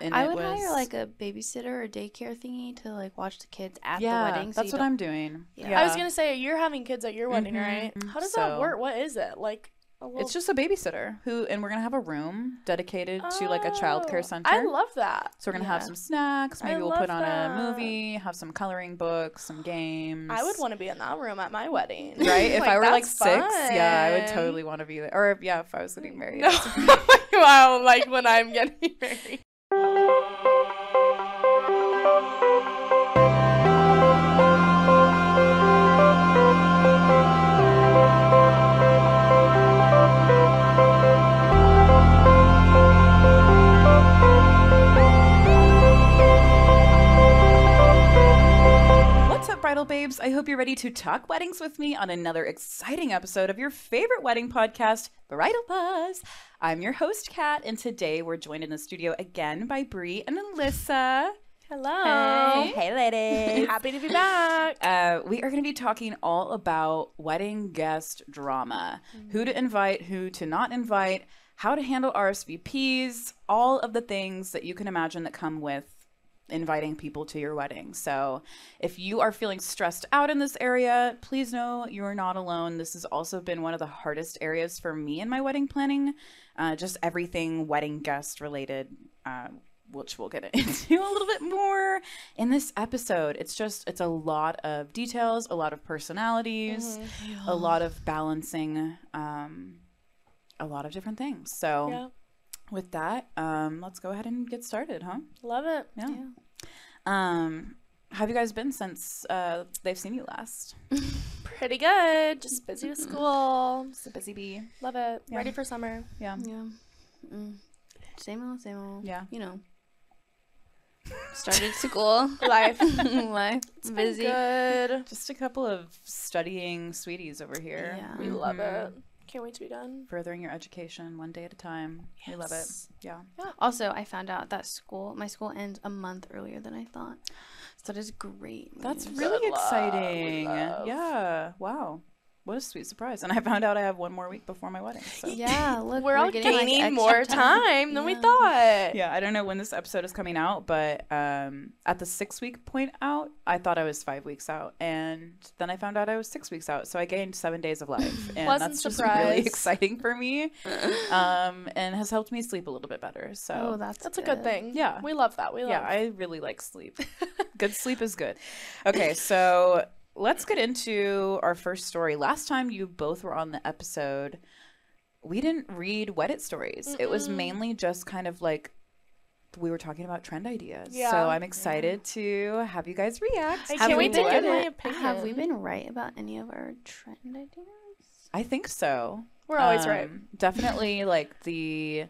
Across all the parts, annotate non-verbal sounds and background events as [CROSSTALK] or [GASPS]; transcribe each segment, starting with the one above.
And I it would hire like a babysitter or daycare thingy to like watch the kids at yeah, the wedding. so that's what don't- I'm doing. Yeah. Yeah, I was gonna say you're having kids at your wedding, Mhm. right? How does So- that work? What is it like? A little... It's just a babysitter who, and we're gonna have a room dedicated to like a child Oh, care center. I love that. so we're gonna have some snacks. I Maybe we'll put on that. a movie, have some coloring books, some games. I would want to be in that room at my wedding. Right? [LAUGHS] If I were like that's six, yeah, I would totally want to be there. Or yeah, if I was getting married. [LAUGHS] No. [LAUGHS] wow, like when I'm getting married. Bridal babes? I hope you're ready to talk weddings with me on another exciting episode of your favorite wedding podcast, Bridal Buzz. I'm your host, Kat, and today we're joined in the studio again by Bri and Alyssa. Hello. Hey, ladies. [LAUGHS] Happy to be back. Uh, we are going to be talking all about wedding guest drama who to invite, who to not invite, how to handle RSVPs, all of the things that you can imagine that come with inviting people to your wedding. So, if you are feeling stressed out in this area, please know you are not alone. This has also been one of the hardest areas for me in my wedding planning, uh, just everything wedding guest related. Uh, which we'll get [LAUGHS] into a little bit more in this episode. It's just it's a lot of details, a lot of personalities, a lot of balancing um a lot of different things. So Yeah, with that, um let's go ahead and get started, huh? love it. Yeah. Um have you guys been since uh they've seen you last? [LAUGHS] Pretty good. Just busy with [CLEARS THROAT] school. It's a busy bee. Love it. Yeah. Ready for summer. Yeah. Yeah. Mm. Same old, same old. Yeah. You know. [LAUGHS] Started school. Life. [LAUGHS] Life. It's been Busy. good. Just a couple of studying sweeties over here. Yeah. We love Mhm. it. Can't wait to be done. Furthering your education one day at a time. We love it. Yes. Yeah. Also, I found out that school, my school ends a month earlier than I thought. So that is great. That's news. really Good love, exciting. love. Yeah. Wow. What a sweet surprise. And I found out I have one more week before my wedding. So. Yeah, [LAUGHS] look, We're, all getting, like, gaining extra more time than we thought. Yeah, I don't know when this episode is coming out, but um, at the six week point out, I thought I was five weeks out. And then I found out I was six weeks out. So I gained seven days of life. [LAUGHS] And Pleasant that's just surprise. really exciting for me [LAUGHS] um, and has helped me sleep a little bit better. So, Oh, that's That's a good thing. Yeah. We love that. We love yeah, I really like sleep. good sleep is good. Okay, so let's get into our first story. Last time you both were on the episode, we didn't read Weddit stories. It was mainly just kind of like we were talking about trend ideas. Yeah. So I'm excited to have you guys react. I to can't wait to get my been- opinion. Have we been right about any of our trend ideas? I think so. We're always right. Um, Definitely like the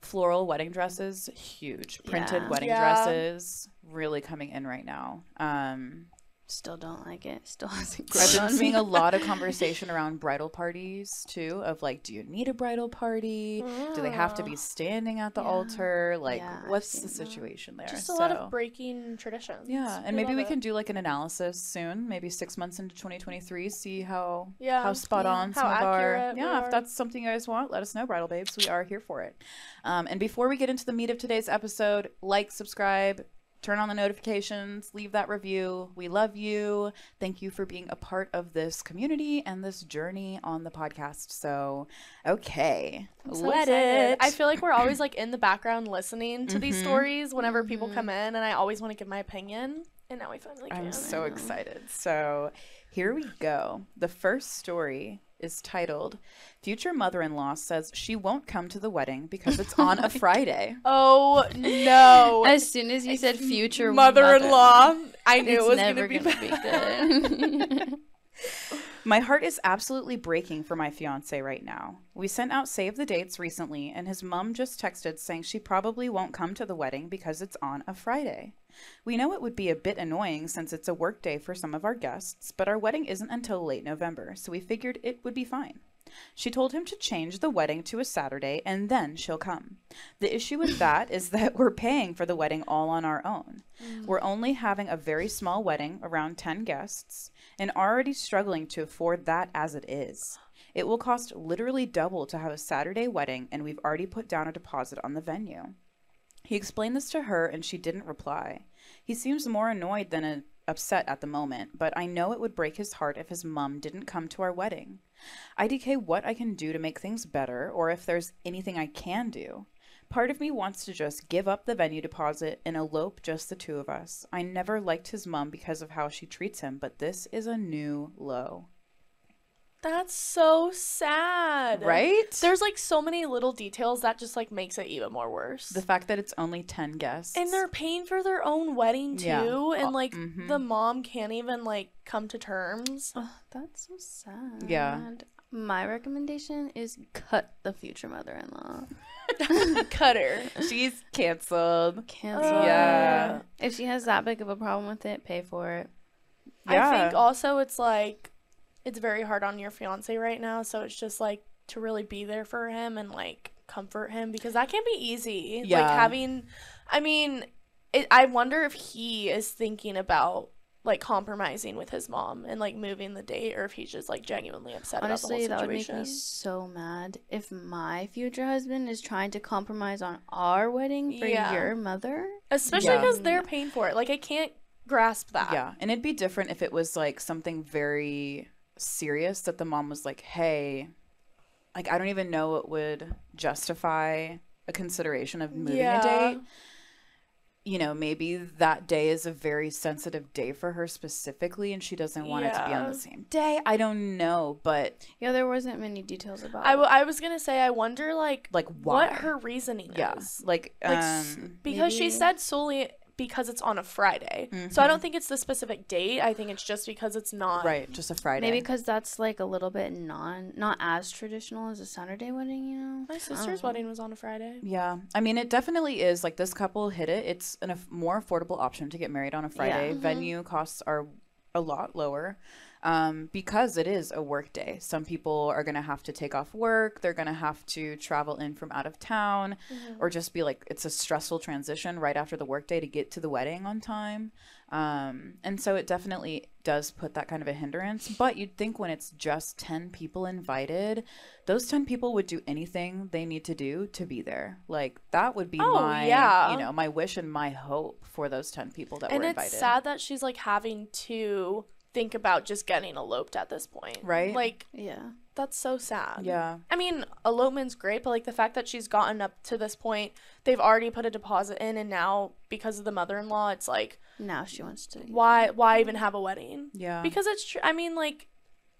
floral wedding dresses, huge. Printed Yeah. wedding Yeah. dresses really coming in right now. Um Still don't like it. Still [LAUGHS] hasn't I've grown been on seeing a lot of [LAUGHS] conversation around bridal parties too, of like, do you need a bridal party? Do they have to be Ah. standing at the Yeah. altar? Like, Yeah, what's the seen that. situation there? Just a lot of breaking traditions. yeah, and maybe we it. can do like an analysis soon, maybe six months into 2023, see how Yeah. how spot yeah. on How some of our yeah. If that's something you guys want, let us know, bridal babes. We are here for it. Um, and before we get into the meat of today's episode, like, subscribe. Turn on the notifications, leave that review. We love you. Thank you for being a part of this community and this journey on the podcast. So, okay, I'm so let excited. it. I feel like we're always like in the background listening to these Mhm. stories whenever people Mhm. come in, and I always want to give my opinion. And now we finally can. I'm so excited. So, here we go. The first story is titled Future Mother in Law Says She Won't Come to the Wedding Because [LAUGHS] It's on a Friday. Oh no! As soon as you said future mother-in-law, I knew it's it was never gonna be bad. good. [LAUGHS] My heart is absolutely breaking for my fiance right now. We sent out save the dates recently, and his mum just texted saying she probably won't come to the wedding because it's on a Friday. We know it would be a bit annoying since it's a work day for some of our guests, but our wedding isn't until late November, so we figured it would be fine. She told him to change the wedding to a Saturday and then she'll come. The issue with that is [LAUGHS] that we're paying for the wedding all on our own. Mm. We're only having a very small wedding, around 10 guests, and already struggling to afford that as it is. It will cost literally double to have a Saturday wedding, and we've already put down a deposit on the venue. He explained this to her and she didn't reply. He seems more annoyed than uh upset at the moment, but I know it would break his heart if his mum didn't come to our wedding. IDK what I can do to make things better or if there's anything I can do. Part of me wants to just give up the venue deposit and elope just the two of us. I never liked his mum because of how she treats him, but this is a new low. That's so sad. Right? There's like so many little details that just like makes it even more worse. the fact that it's only 10 guests. and they're paying for their own wedding too, Yeah. and like mhm. the mom can't even like come to terms. Ugh, that's so sad. Yeah. My recommendation is cut the future mother-in-law. [LAUGHS] Cutter. She's canceled. Cancel. Yeah. If she has that big of a problem with it, pay for it. I think also it's like it's very hard on your fiance right now, so it's just like to really be there for him and like comfort him because that can be easy. Like Yeah. having I mean, it, I wonder if he is thinking about like compromising with his mom and like moving the date or if he's just like genuinely upset Honestly, about that would make me so mad if my future husband is trying to compromise on our wedding for Yeah. your mother. Especially Yeah. because they're paying for it. Like I can't grasp that. Yeah, and it'd be different if it was like something very serious that the mom was like, "Hey, like I don't even know what would justify a consideration of moving Yeah. a date." You know, maybe that day is a very sensitive day for her specifically and she doesn't want it to be on the same day. I don't know, but Yeah, there wasn't many details about I, it. w- I was gonna say I wonder like like why? what her reasoning yeah, is. like Like, um because she said solely because it's on a Friday. So I Mm-hmm. don't think it's the specific date. I think it's just because it's not. right, just a Friday. Maybe because that's like a little bit non, not as traditional as a Saturday wedding, you know. My sister's wedding was on a Friday. Yeah, I mean, it definitely is. Like this couple hit it. It's an, a f- more affordable option to get married on a Friday. Mm-hmm. Venue costs are a lot lower um, because it is a work day. Some people are going to have to take off work. They're going to have to travel in from out of town Mm-hmm. or just be like, it's a stressful transition right after the workday to get to the wedding on time. Um, and so it definitely does put that kind of a hindrance. But you'd think when it's just 10 people invited, those 10 people would do anything they need to do to be there. Like that would be Oh, my, yeah. you know, my wish and my hope for those 10 people that And were it's invited. sad that she's like having to think about just getting eloped at this point. Right? Like Yeah. that's so sad. Yeah. I mean, elopement's great, but like the fact that she's gotten up to this point, they've already put a deposit in, and now because of the mother-in-law, it's like Now she wants to. why why even have a wedding? Yeah. Because it's true. I mean, like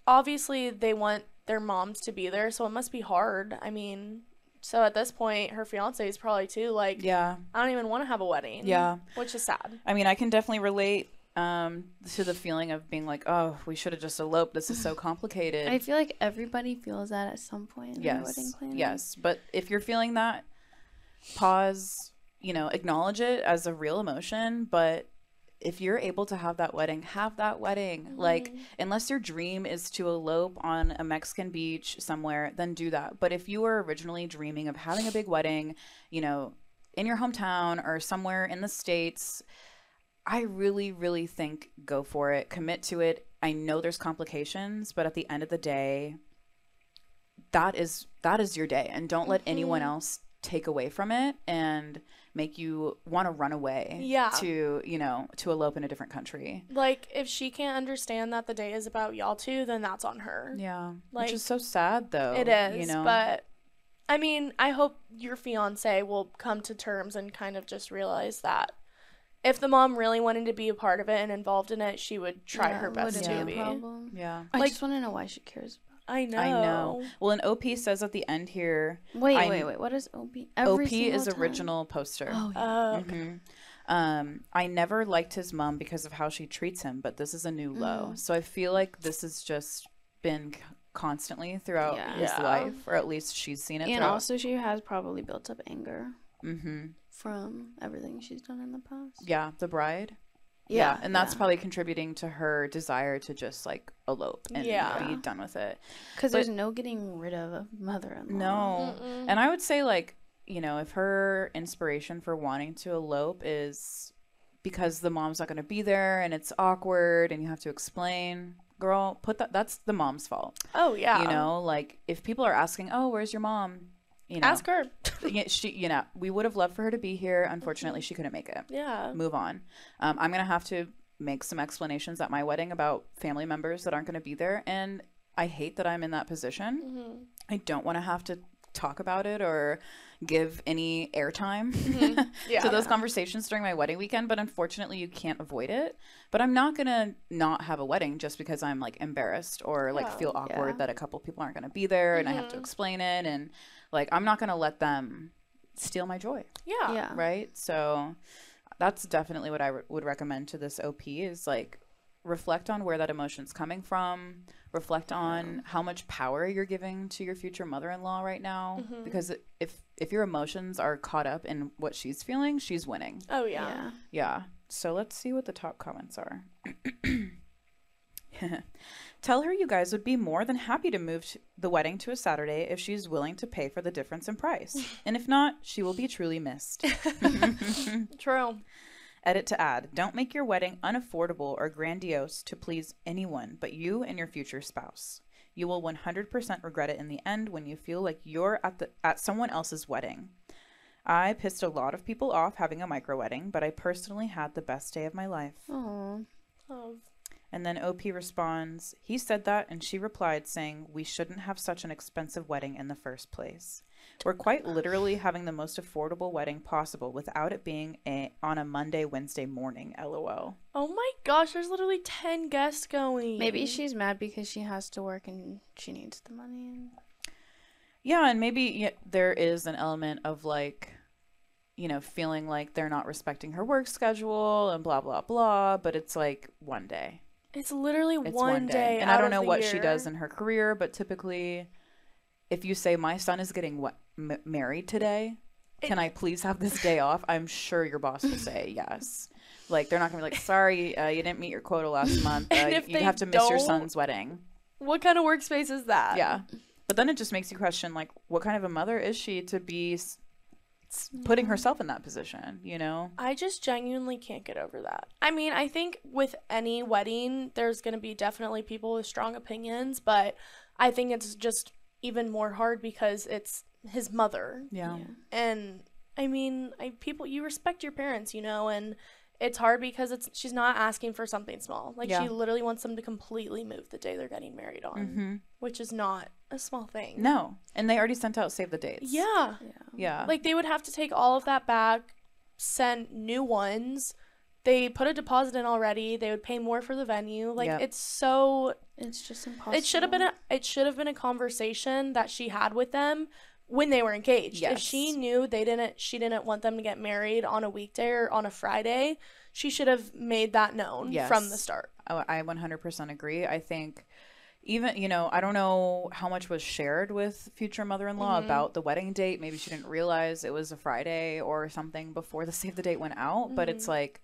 obviously they want their moms to be there, so it must be hard. I mean, so at this point, her fiance is probably too like, yeah. I don't even want to have a wedding. Yeah. which is sad. I mean, I can definitely relate um, to the feeling of being like, oh, we should have just eloped. This is so [SIGHS] complicated. I feel like everybody feels that at some point in yes. wedding planning. Yes. But if you're feeling that, pause, you know, acknowledge it as a real emotion. But if you're able to have that wedding, have that wedding. Like, unless your dream is to elope on a Mexican beach somewhere, then do that. But if you were originally dreaming of having a big wedding, you know, in your hometown or somewhere in the States, I really, really think go for it. Commit to it. I know there's complications, but at the end of the day, that is that is your day and don't let mm-hmm. anyone else take away from it and make you want to run away Yeah. to you know to elope in a different country Like if she can't understand that the day is about y'all two, then that's on her. yeah Like, which is so sad though It is, you know but I mean, I hope your fiance will come to terms and kind of just realize that if the mom really wanted to be a part of it and involved in it, she would try Yeah, her best to be be. a problem. yeah I Like- just want to know why she cares about. I know. i know well an op says at the end here Wait, I- wait, wait. What is OP? Every op is time. original poster Oh, yeah. Uh, Mhm. Um, I never liked his mom because of how she treats him, but this is a new low. So I feel like this has just been c- constantly throughout Yeah. his Yeah. life, or at least she's seen it. and throughout. also she has probably built up anger hmm from everything she's done in the past. yeah, the bride. Yeah, and that's yeah. probably contributing to her desire to just like elope and Yeah. be done with it. Because there's no getting rid of a mother-in-law. No. And I would say like, you know, if her inspiration for wanting to elope is because the mom's not going to be there and it's awkward and you have to explain, girl, put that that's the mom's fault. oh yeah. You know, like if people are asking, "Oh, where's your mom?" You know, Ask her. [LAUGHS] she, you know, we would have loved for her to be here. Unfortunately, she couldn't make it. Yeah. Move on. Um, I'm gonna have to make some explanations at my wedding about family members that aren't gonna be there, and I hate that I'm in that position. Mm-hmm. I don't want to have to talk about it or give any airtime [LAUGHS] Yeah. to those conversations during my wedding weekend, but unfortunately you can't avoid it. But I'm not gonna not have a wedding just because I'm like embarrassed or like Yeah. feel awkward Yeah. that a couple people aren't gonna be there and I have to explain it and like I'm not gonna let them steal my joy, Yeah. Yeah. right? So that's definitely what I re- would recommend to this OP is like reflect on where that emotion's coming from reflect on how much power you're giving to your future mother-in-law right now mm-hmm. because if if your emotions are caught up in what she's feeling she's winning Oh yeah. Yeah. yeah so let's see what the top comments are [CLEARS THROAT] [LAUGHS] tell her you guys would be more than happy to move the wedding to a saturday if she's willing to pay for the difference in price [LAUGHS] and if not she will be truly missed [LAUGHS] True. Edit to add Don't make your wedding unaffordable or grandiose to please anyone but you and your future spouse. You will 100% regret it in the end when you feel like you're at the at someone else's wedding. I pissed a lot of people off having a micro wedding, but I personally had the best day of my life. Oh. And then OP responds, He said that, and she replied, saying, We shouldn't have such an expensive wedding in the first place. We're quite literally having the most affordable wedding possible without it being a, on a Monday, Wednesday morning, lol. Oh my gosh, there's literally 10 guests going. Maybe she's mad because she has to work and she needs the money. Yeah, and maybe yeah, there is an element of like, you know, feeling like they're not respecting her work schedule and blah, blah, blah, but it's like one day. It's literally It's one, day. And I don't know what she does in her career, but typically, if you say, My son is getting what, m- married today, can I please have this day off? I'm sure your boss will say [LAUGHS] yes. Like, they're not going to be like, Sorry, uh, you didn't meet your quota last [LAUGHS] month. Uh, you have to miss your son's wedding. What kind of workspace is that? Yeah. But then it just makes you question, like, what kind of a mother is she to be putting herself in that position, you know? I just genuinely can't get over that. I mean, I think with any wedding, there's going to be definitely people with strong opinions, but I think it's just even more hard because it's his mother. Yeah. And I mean, I people you respect your parents, you know, and it's hard because it's she's not asking for something small. Like Yeah. she literally wants them to completely move the day they're getting married on, Mm-hmm. which is not a small thing. No. And they already sent out save the dates. Yeah. Yeah. Like they would have to take all of that back, send new ones. They put a deposit in already. They would pay more for the venue. Like Yep. it's so It's just impossible. it should have been a it should have been a conversation that she had with them when they were engaged. If she knew they didn't she didn't want them to get married on a weekday or on a Friday, she should have made that known from the start. Oh, I 100% agree. I think even, you know, I don't know how much was shared with future mother in law Mm-hmm. about the wedding date. Maybe she didn't realize it was a Friday or something before the [LAUGHS] save the date went out. But it's like,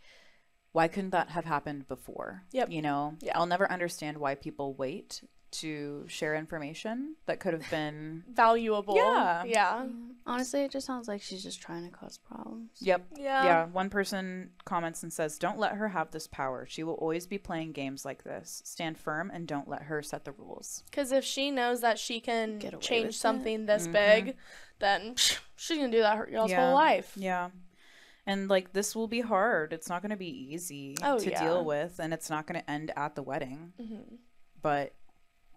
why couldn't that have happened before? Mm-hmm. Yep. You know, Yeah. I'll never understand why people wait to share information that could have been. [LAUGHS] Valuable. Yeah. Yeah. Honestly, it just sounds like she's just trying to cause problems. Yep. Yeah. Yeah. One person comments and says, Don't let her have this power. She will always be playing games like this. Stand firm and don't let her set the rules. Because if she knows that she can Get away with change it. something this big, then [LAUGHS] she's gonna do that her y'all's Mm-hmm. Yeah. whole life. Yeah. And like this will be hard. It's not going to be easy Oh, to yeah. deal with and it's not going to end at the wedding. Mm-hmm. But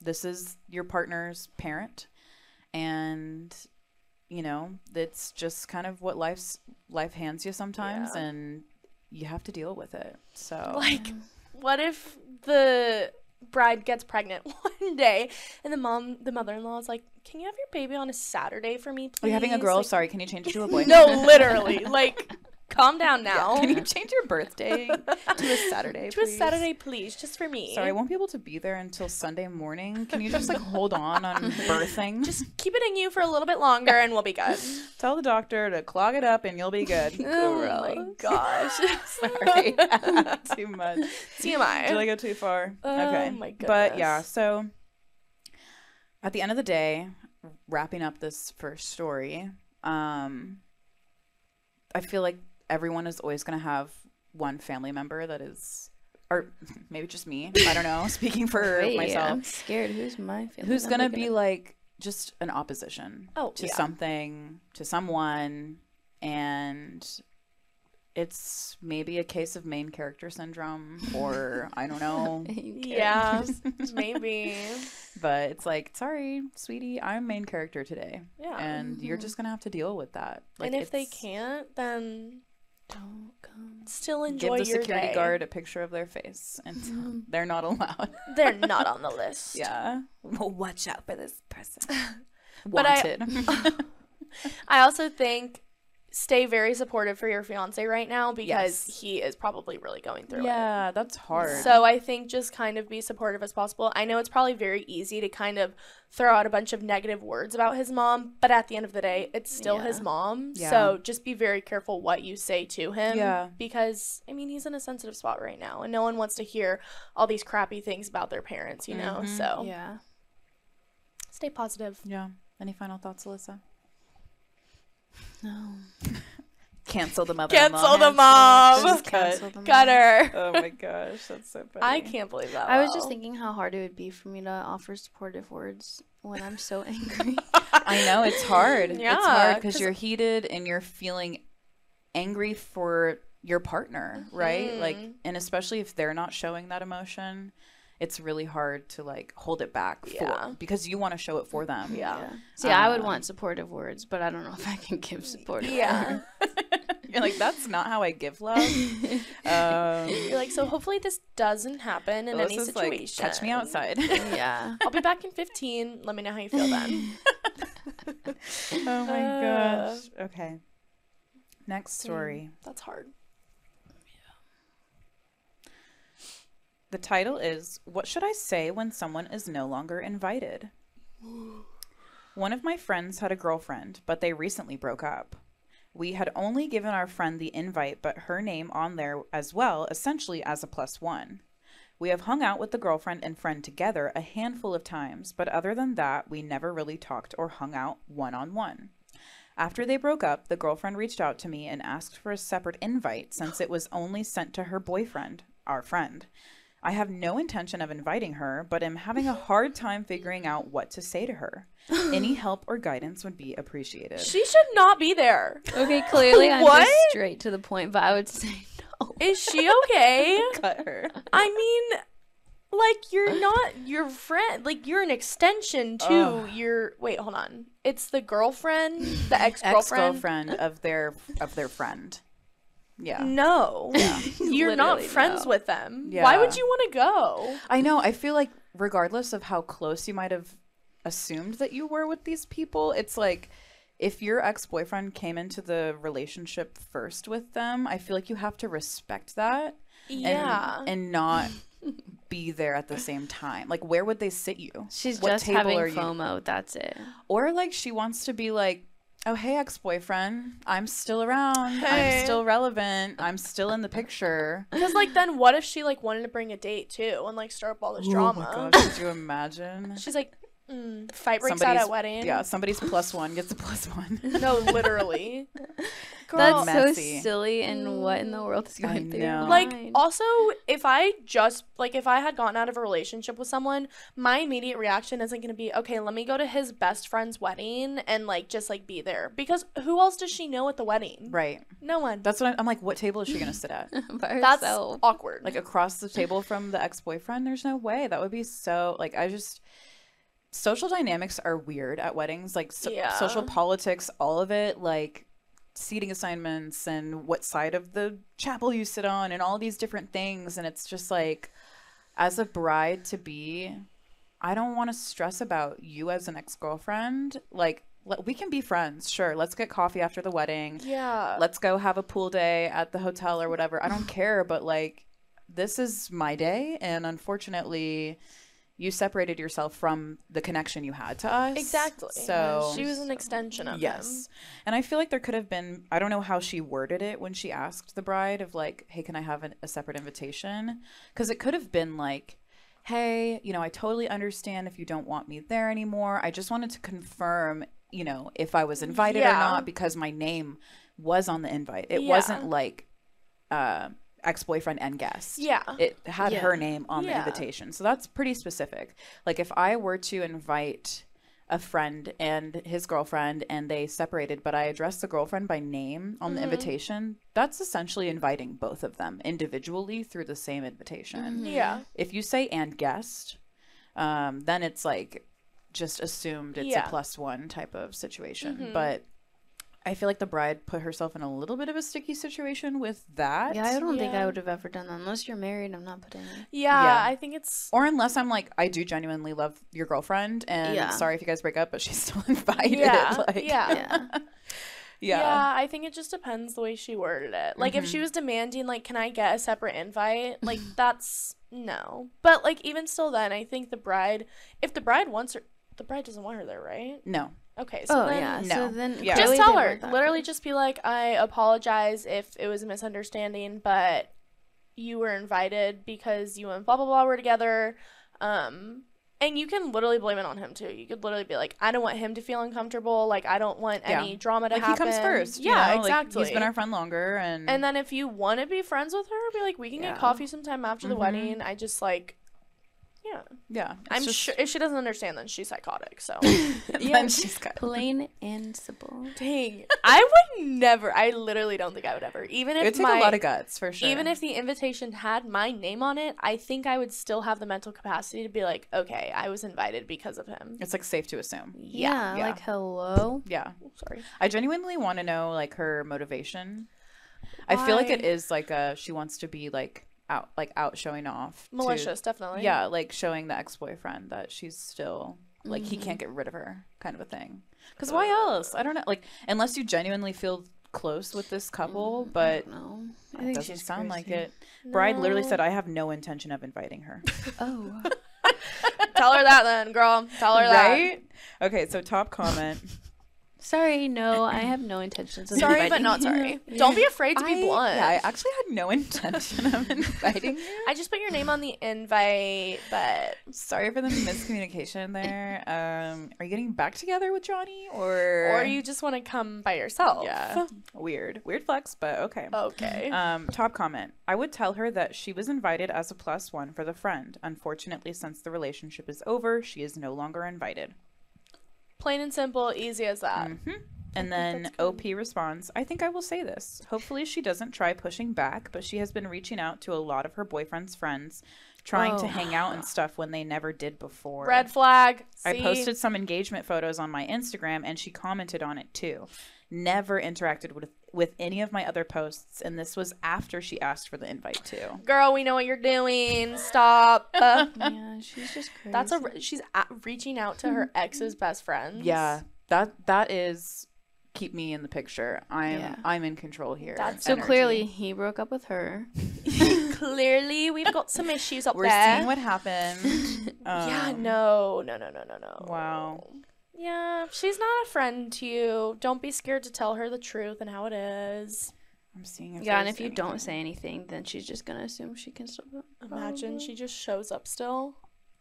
this is your partner's parent and you know, it's just kind of what life's life hands you sometimes Yeah. and you have to deal with it. So Like, what if the bride gets pregnant [LAUGHS] one day and the mom, the mother-in-law is like, "Can you have your baby on a Saturday for me, please?" Are you having a girl? Like, Sorry, can you change it to a [LAUGHS] boy? no, literally. Like, [LAUGHS] calm down now. Can you change your birthday to a Saturday? [LAUGHS] to a please? Saturday, please, just for me. Sorry, I won't be able to be there until Sunday morning. Can you just like hold on on [LAUGHS] birthing? just keep it in you for a little bit longer, and we'll be good. [LAUGHS] tell the doctor to clog it up and you'll be good. oh my gosh. Sorry, too much. TMI. Did I go too far? Oh okay, my but yeah. So at the end of the day, wrapping up this first story, um, I feel like everyone is always going to have one family member that is, or [LAUGHS] maybe just me. I don't know. [LAUGHS] Speaking for Wait, myself, I'm scared. Who's my family who's member gonna be like just an opposition Oh, to yeah. something, to someone, and it's maybe a case of main character syndrome, or I don't know. [LAUGHS] Yeah, maybe. But it's like, sorry, sweetie, I'm main character today. Yeah. And you're mm-hmm. just gonna have to deal with that. Like, and if they can't, then Don't come. still give the your security day. guard a picture of their face, and mm-hmm. they're not allowed. [LAUGHS] They're not on the list. yeah. Well, watch out for this person. [LAUGHS] But I- Wanted. [LAUGHS] I also think stay very supportive for your fiance right now because Yes. he is probably really going through it. yeah, that's hard. So I think just kind of be supportive as possible. I know it's probably very easy to kind of throw out a bunch of negative words about his mom, but at the end of the day, it's still his mom. Yeah. So just be very careful what you say to him. Yeah. Because I mean, he's in a sensitive spot right now, and no one wants to hear all these crappy things about their parents. You know. Mhm. So Yeah. stay positive. yeah. Any final thoughts, Alyssa? No. Cancel the mother. Cancel the mom. Just Cancel cut. the Got mom. her. Oh my gosh, that's so funny. I can't believe that. I was just thinking how hard it would be for me to offer supportive words when I'm so [LAUGHS] angry. I know it's hard. Yeah, it's hard because you're heated and you're feeling angry for your partner, right? Like, Mhm. and especially if they're not showing that emotion, it's really hard to like hold it back Yeah. for because you want to show it for them. Yeah. See, I would want supportive words, but I don't know if I can give [LAUGHS] supportive Yeah. [LAUGHS] You're like, that's not how I give love. [LAUGHS] um, You're like, so hopefully this doesn't happen in any Alyssa's like, situation. catch me outside. yeah. I'll be back in 15. Let me know how you feel then. oh my Uh. gosh. Okay. Next story. That's hard. The title is What Should I Say When Someone Is No Longer Invited? One of my friends had a girlfriend, but they recently broke up. We had only given our friend the invite, but her name on there as well, essentially as a plus one. We have hung out with the girlfriend and friend together a handful of times, but other than that, we never really talked or hung out one on one. After they broke up, the girlfriend reached out to me and asked for a separate invite since it was only sent to her boyfriend, our friend. I have no intention of inviting her, but am having a hard time figuring out what to say to her. [LAUGHS] Any help or guidance would be appreciated. She should not be there. Okay, clearly I'm What? just straight to the point, but I would say no. Is she okay? [LAUGHS] Cut her. I mean, like you're not your friend. Like you're an extension to Ugh. your. Wait, hold on. It's the girlfriend, the [LAUGHS] ex Ex girlfriend. girlfriend of their of their friend. Yeah. No, [LAUGHS] [LAUGHS] you're not friends no. with them. Why would you want to go? I know. I feel like regardless of how close you might have assumed that you were with these people, it's like if your ex-boyfriend came into the relationship first with them, I feel like you have to respect that Yeah. and not [LAUGHS] be there at the same time. Like where would they sit you? She's What just having are you- FOMO. That's it. Or like she wants to be like, "Oh, hey ex-boyfriend, I'm still around. Hey." I'm still relevant. I'm still in the picture." Because like then what if she like wanted to bring a date too and like stir up all this drama? Oh my gosh, could you imagine? She's like, mm, fight breaks out at wedding. Yeah, somebody's plus one gets a plus one. [LAUGHS] No, literally. [LAUGHS] That's Messy. so silly. And what in the world is I going through? know. like also if I just like if I had gotten out of a relationship with someone, my immediate reaction isn't gonna be, okay, let me go to his best friend's wedding and like just like be there. Because who else does she know at the wedding? right. No one. That's what I'm, I'm like. What table is she gonna sit at? [LAUGHS] by That's herself. awkward. Like across the table from the ex boyfriend? There's no way. That would be so. Like I just. Social dynamics are weird at weddings. Like so- Yeah. social politics, all of it. Like seating assignments and what side of the chapel you sit on and all these different things and it's just like as a bride to be i don't want to stress about you as an ex-girlfriend like we can be friends sure let's get coffee after the wedding yeah. let's go have a pool day at the hotel or whatever i don't [LAUGHS] care but like this is my day and unfortunately you separated yourself from the connection you had to us exactly. so she was an extension of Yes. And I feel like there could have been, I don't know how she worded it when she asked the bride of like, hey, can I have an, a separate invitation? Because it could have been like, hey, you know, I totally understand if you don't want me there anymore. I just wanted to confirm, you know, if I was invited or not because my name was on the invite. It Yeah. wasn't like uh, ex boyfriend and guest. Yeah. It had Yeah. her name on the invitation. So that's pretty specific. Like if I were to invite a friend and his girlfriend and they separated, but I addressed the girlfriend by name on the mm-hmm. invitation, that's essentially inviting both of them individually through the same invitation. Mm-hmm. Yeah. If you say and guest, um, then it's like just assumed it's Yeah. a plus one type of situation. Mm-hmm. But I feel like the bride put herself in a little bit of a sticky situation with that. Yeah, I don't think I would have ever done that unless you're married. I'm not putting. it. Yeah, Yeah. I think it's or unless I'm like, I do genuinely love your girlfriend, and Yeah. sorry if you guys break up, but she's [LAUGHS] still invited. yeah, like, yeah. Yeah. [LAUGHS] yeah, Yeah, I think it just depends the way she worded it. Like if Mm-hmm. she was demanding like can I get a separate invite? Like that's no. But like even still then I think the bride if the bride wants her the bride doesn't want her there, right? No, Okay, so Oh then yeah. no. So then Yeah. just tell her. Literally just be like I apologize if it was a misunderstanding, but you were invited because you and blah blah blah were together. Um and you can literally blame it on him too. You could literally be like, I don't want him to feel uncomfortable. Like, I don't want Yeah. any drama to like happen. he comes first. you Yeah, know? Like, exactly. he's been our friend longer, and And then if you want to be friends with her, be like, we can Yeah. get coffee sometime after the Mhm. wedding. I just like, yeah. yeah, I'm just- sure if she doesn't understand, then she's psychotic. So, [LAUGHS] then she's got plain and simple. dang, I would never. I literally don't think I would ever. Even if it take my, a lot of guts for sure. even if the invitation had my name on it, I think I would still have the mental capacity to be like, okay, I was invited because of him. it's like safe to assume. Yeah. yeah. Like hello. Yeah, Oh, sorry. I genuinely want to know like her motivation. I feel like it is like a she wants to be like out like out showing off to- Malicious, definitely. yeah like showing the ex-boyfriend that she's still like Mm-hmm. he can't get rid of her kind of a thing because why else i don't know like unless you genuinely feel close with this couple but No. I it think doesn't sound like crazy. it bride literally said i have no intention of inviting her [LAUGHS] Oh. Tell her that then, girl. Tell her that. right okay so top comment [LAUGHS] sorry. No, I have no intentions. Of Sorry, but not sorry. [LAUGHS] Don't be afraid to be I, blunt. yeah i actually had no intention of [LAUGHS] inviting you I just put your name on the invite, but sorry for the miscommunication there um are you getting back together with johnny or or you just want to come by yourself. yeah [LAUGHS] weird weird flex but okay Okay. Um, top comment. I would tell her that she was invited as a plus one for the friend. Unfortunately, since the relationship is over, she is no longer invited. Plain and simple, easy as that. hmm And then OP responds, I think I will say this. Hopefully, she doesn't try pushing back, but she has been reaching out to a lot of her boyfriend's friends, trying to Oh. hang out and stuff when they never did before. Red flag. I posted some engagement photos on my Instagram and she commented on it too. Never interacted with with any of my other posts, and this was after she asked for the invite too. Girl, we know what you're doing. Stop. Uh, [LAUGHS] Yeah, she's just crazy. that's a she's a reaching out to her [LAUGHS] ex's best friends. Yeah, that that is keep me in the picture. I'm Yeah. I'm in control here. That's- so energy. clearly he broke up with her. [LAUGHS] Clearly, we've got some issues up we're there. seeing what happened. yeah, Um, no, no, no, no, no, no. Wow. Yeah, she's not a friend to you. Don't be scared to tell her the truth and how it is. I'm seeing. If Yeah, and if you don't say anything, then she's just gonna assume she can still. go- Imagine she just shows up still.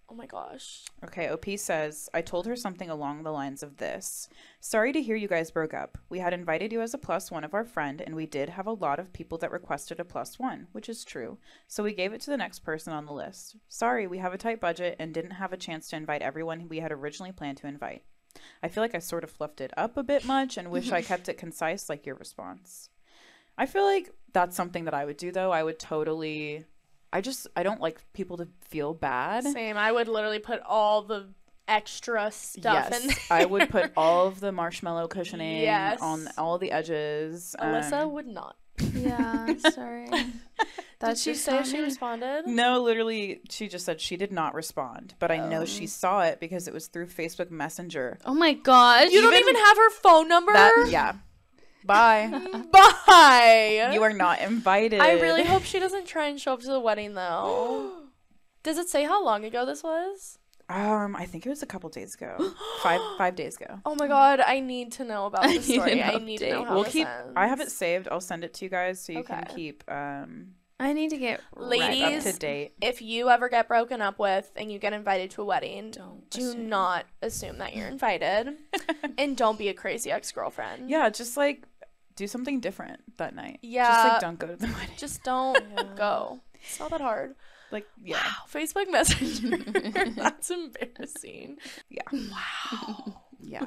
Oh my gosh. Okay, OP says, I told her something along the lines of this. Sorry to hear you guys broke up. We had invited you as a plus one of our friend, and we did have a lot of people that requested a plus one, which is true. So we gave it to the next person on the list. Sorry, we have a tight budget and didn't have a chance to invite everyone we had originally planned to invite. I feel like I sort of fluffed it up a bit much and wish I kept it [LAUGHS] concise like your response. I feel like that's something that I would do though. I would totally I just I don't like people to feel bad. Same. I would literally put all the extra stuff in yes, I would put [LAUGHS] all of the marshmallow cushioning Yes. on all the edges. Alyssa um, would not. Yeah, [LAUGHS] sorry. Did she say she responded? no, literally, she just said she did not respond, but I know Oh. she saw it because it was through Facebook Messenger. Oh my god! You don't even have her phone number? That yeah. [LAUGHS] Bye. [LAUGHS] Bye. you are not invited. I really hope she doesn't try and show up to the wedding though. [GASPS] Does it say how long ago this was? Um, I think it was a couple days ago. [GASPS] five five days ago. Oh my god, I need to know about [LAUGHS] this need story. I need to know how we'll keep. I have it saved. I'll send it to you guys so you can keep um I need to get right Ladies, up to date. If you ever get broken up with and you get invited to a wedding, Don't do assume. not assume that you're invited, [LAUGHS] and don't be a crazy ex girlfriend. Yeah, just like do something different that night. Yeah, just like don't go to the wedding. Just don't go. It's not that hard. Like yeah, Wow, Facebook Messenger. [LAUGHS] That's embarrassing. yeah. Wow. Yeah.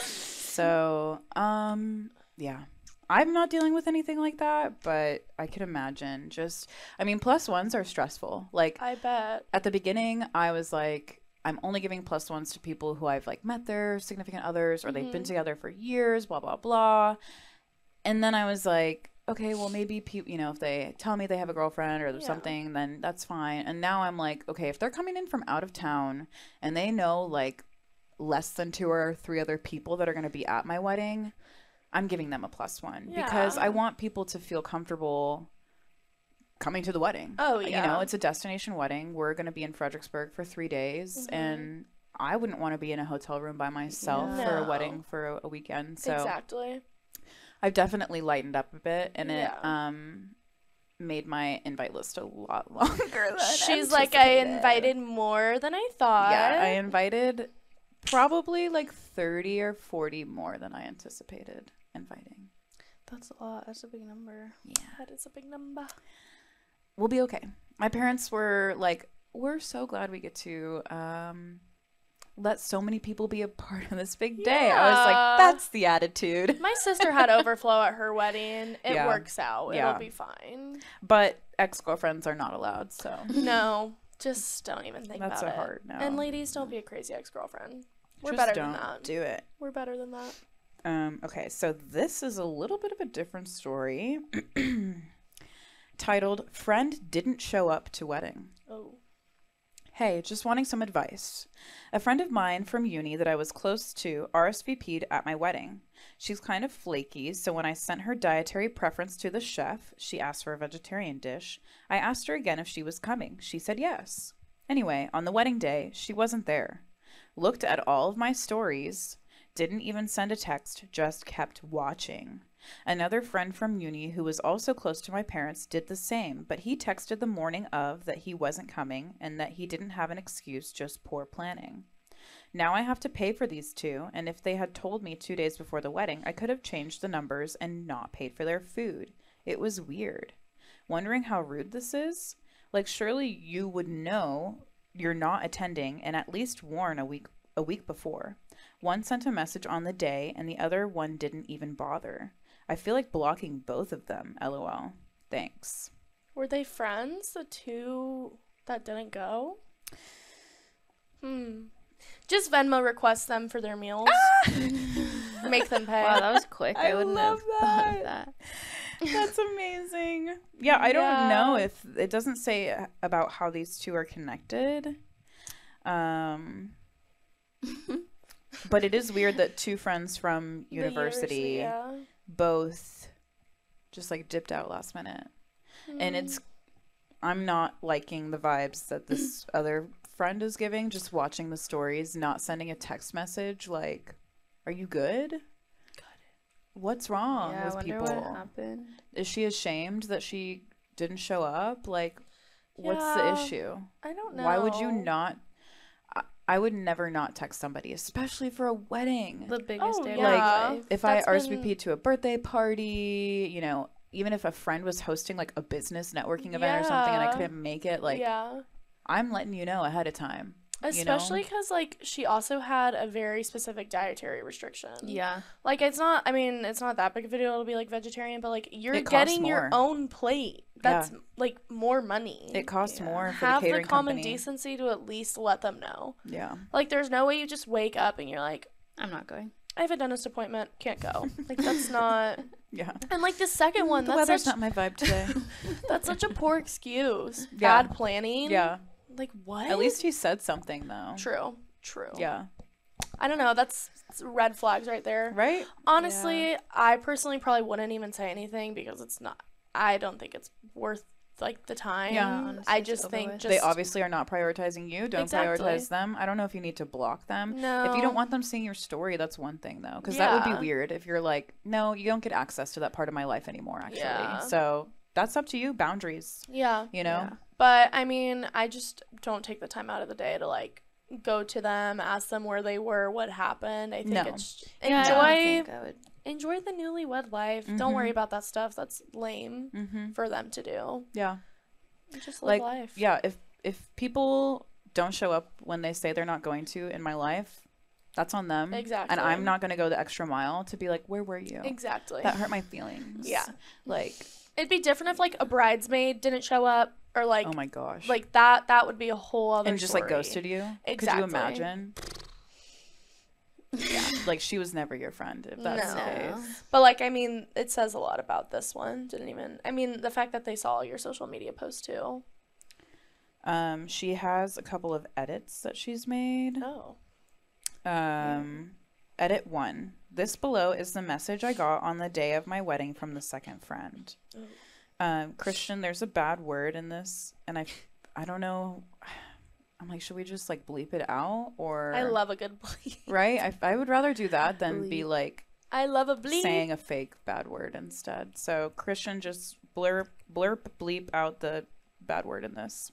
so, um, yeah. I'm not dealing with anything like that, but I can imagine just I mean, plus ones are stressful. Like I bet. at the beginning, I was like, I'm only giving plus ones to people who I've like met their significant others or they've been mm-hmm. together for years, blah blah blah. And then I was like, okay, well maybe people, you know, if they tell me they have a girlfriend or Yeah. something, then that's fine. And now I'm like, okay, if they're coming in from out of town and they know like less than two or three other people that are going to be at my wedding, I'm giving them a plus one because I want people to feel comfortable coming to the wedding. Oh, yeah. You know, it's a destination wedding. We're going to be in Fredericksburg for three days, Mm-hmm. and I wouldn't want to be in a hotel room by myself Yeah. for a wedding for a, a weekend. So exactly. I've definitely lightened up a bit, and it um made my invite list a lot [LAUGHS] longer. Than She's like, I invited more than I thought. Yeah, I invited probably like thirty or forty more than I anticipated inviting. That's a lot. That's a big number. Yeah. that is a big number. we'll be okay. My parents were like, we're so glad we get to um, let so many people be a part of this big day. I was like, that's the attitude. My sister had overflow at her wedding. It Yeah. works out. Yeah. It'll be fine. But ex girlfriends are not allowed. So No, just don't even think That's about a it. hard no. And ladies, don't be a crazy ex girlfriend. We're just better than that. do it. We're better than that. Um, okay, so this is a little bit of a different story [CLEARS THROAT] titled Friend Didn't Show Up to Wedding. Oh. Hey, just wanting some advice. A friend of mine from uni that I was close to RSVP'd at my wedding. She's kind of flaky, so when I sent her dietary preference to the chef, she asked for a vegetarian dish. I asked her again if she was coming. She said yes. Anyway, on the wedding day, she wasn't there. Looked at all of my stories, didn't even send a text, just kept watching. Another friend from uni who was also close to my parents did the same, but he texted the morning of that he wasn't coming and that he didn't have an excuse, just poor planning. Now I have to pay for these two, and if they had told me two days before the wedding, I could have changed the numbers and not paid for their food. It was weird. Wondering how rude this is? Like surely you would know you're not attending and at least warn a week a week before. One sent a message on the day and the other one didn't even bother. I feel like blocking both of them. LOL. Thanks. Were they friends, the two that didn't go? Hmm. Just Venmo request them for their meals. Make them pay. Wow, that was quick. I, I wouldn't love have [LAUGHS] thought of that. that. That's amazing. Yeah, I don't know if it doesn't say about how these two are connected. Um [LAUGHS] but it is weird that two friends from The university yeah. both just like dipped out last minute. And it's hmm. I'm not liking the vibes that this other friend is giving just watching the stories, not sending a text message like are you good? What's wrong yeah, with people? what happened. Is she ashamed that she didn't show up? Like, what's the issue? I don't know. Why would you not? I, I would never not text somebody, especially for a wedding. The biggest Oh, day yeah. of my life. if that's I been- RSVP to a birthday party, you know, even if a friend was hosting like a business networking event or something and I couldn't make it, like, yeah. I'm letting you know ahead of time. You know? Especially because, like, she also had a very specific dietary restriction. Yeah. Like, it's not, I mean, it's not that big of a deal to be, like, vegetarian, but, like, you're It costs getting your own plate. That's, like, more money. It costs Yeah. more for Have the the common company. decency to at least let them know. Yeah. Like, there's no way you just wake up and you're like, I'm not going. I have a dentist appointment, can't go. Like, that's not. [LAUGHS] Yeah. And, like, the second mm, one, the that's weather's such, not my vibe today. [LAUGHS] that's such a poor excuse. Yeah. Bad planning. yeah. Like, what? At least he said something though. True. True. Yeah. I don't know. That's, red flags right there. Right? Honestly, I personally probably wouldn't even say anything because it's not. I don't think it's worth like the time. Yeah. Honestly, I just think just they obviously are not prioritizing you. Don't Exactly. prioritize them. I don't know if you need to block them. no. If you don't want them seeing your story, that's one thing though, because that would be weird if you're like, no, you don't get access to that part of my life anymore. Actually, Yeah. so that's up to you. Boundaries, yeah, you know. Yeah. But I mean, I just don't take the time out of the day to like go to them, ask them where they were, what happened. I think No. it's Yeah, I enjoy think I would. enjoy the newlywed life. Don't worry Mhm. about that stuff. That's lame Mm-hmm. for them to do. Yeah, Just live like life. yeah. If if people don't show up when they say they're not going to in my life, That's on them. Exactly. And I'm not going to go the extra mile to be like, where were you? Exactly. That hurt my feelings. Yeah. Like, It'd be different if like a bridesmaid didn't show up or like oh my gosh. like that. That would be a whole other. and just like ghosted you. Could you imagine? [LAUGHS] yeah. Like she was never your friend if that's the case. But like, I mean, it says a lot about this one. Didn't even. I mean, the fact that they saw your social media post too. Um, she has a couple of edits that she's made. Oh. Um, edit one. This below is the message I got on the day of my wedding from the second friend. Um, Christian, there's a bad word in this, and I, I don't know. I'm like, should we just like bleep it out or? I love a good bleep. Right, I, I would rather do that than be like I love a bleep. saying a fake bad word instead. So Christian just blurb blurb bleep out the bad word in this.